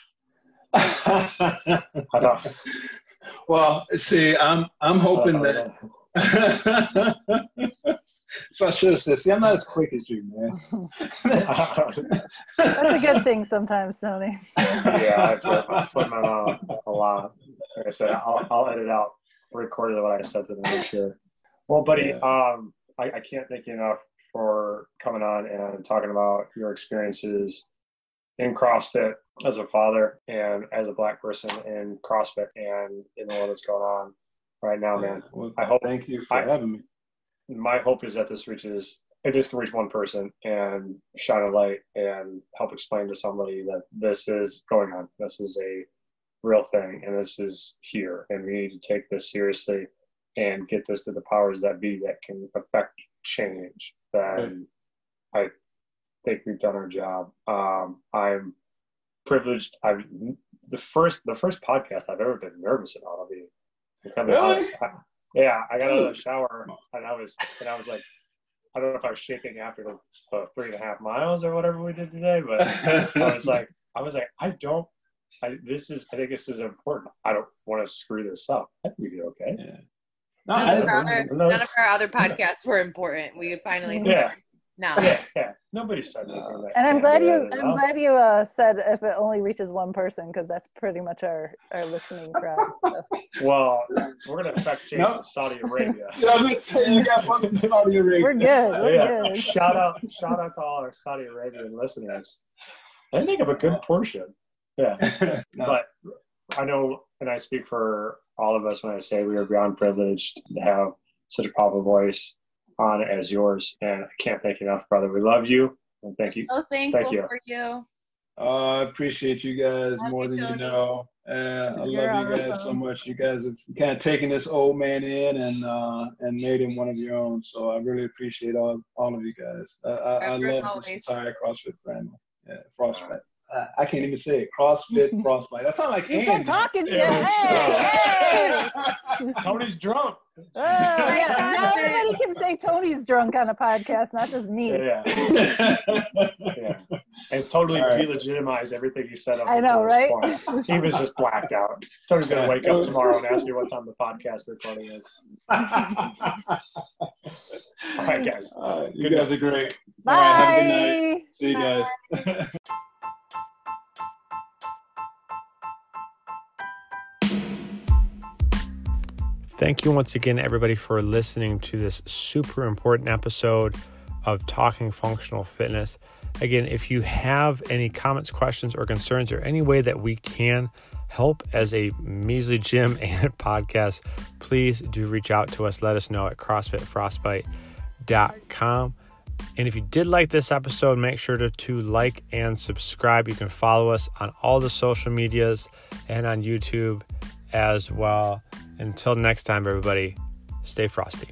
well, see, I'm I'm hoping that. so I should have said, "See, I'm not as quick as you, man." That's a good thing sometimes, Tony. yeah, I put my mouth a lot. Like I said, I'll, I'll edit out recorded what I said to them. I'm sure. Well, buddy, yeah. um, I, I can't thank you enough for coming on and talking about your experiences in CrossFit as a father and as a black person in CrossFit and in all that's going on right now, man. Well, I hope. Thank you for I, having me. My hope is that this reaches it just can reach one person and shine a light and help explain to somebody that this is going on, this is a real thing, and this is here, and we need to take this seriously and get this to the powers that be that can affect change, then I think we've done our job. Um, I'm privileged. I the first the first podcast I've ever been nervous about. I'll be kind of Really? I- yeah, I got out of the shower and I was and I was like, I don't know if I was shaking after the, the three and a half miles or whatever we did today, but I was like, I was like, I don't. I, this is. I think this is important. I don't want to screw this up. I think we did okay. Yeah. No, None, of our other, none of our other podcasts were important. We finally Yeah. No. Yeah, yeah. Nobody said anything. that And I'm glad you I'm out. glad you uh, said if it only reaches one person because that's pretty much our our listening crowd. So. Well, we're gonna affect change No. in Saudi Arabia. Yeah, I was gonna say you got one from Saudi Arabia. We're good. We're yeah. good. Shout out, shout out to all our Saudi Arabian listeners. I think of a good portion. Yeah, No. but I know, and I speak for all of us when I say we are beyond privileged to have such a powerful voice on as yours, and I can't thank you enough, brother. We love you, and thank you. So thankful you. for you. Uh, I appreciate you guys Love more you, than you know. Uh, I You're love you guys so much. You guys have kind of taken this old man in and uh, and made him one of your own. So I really appreciate all all of you guys. I, I, I Forever and love this entire CrossFit family. Yeah, frostbite. Uh, I can't even say it. CrossFit frostbite. That's not like You've Andy. talking. Yeah, Yeah. Hey, hey. Tony's drunk. Oh, yeah. Now everybody can say Tony's drunk on a podcast, not just me. Yeah, yeah, and totally All right. delegitimize everything you said. I know, right? point. He was just blacked out. Tony's gonna wake up tomorrow and ask me what time the podcast recording is. All right, guys. Uh, you Good guys are great. All right, have a good night. Bye. See you guys. Thank you once again, everybody, for listening to this super important episode of Talking Functional Fitness. Again, if you have any comments, questions, or concerns, or any way that we can help as a measly gym and podcast, please do reach out to us. Let us know at CrossFitFrostbite.com. And if you did like this episode, make sure to, to like and subscribe. You can follow us on all the social medias and on YouTube as well. Until next time, everybody, stay frosty.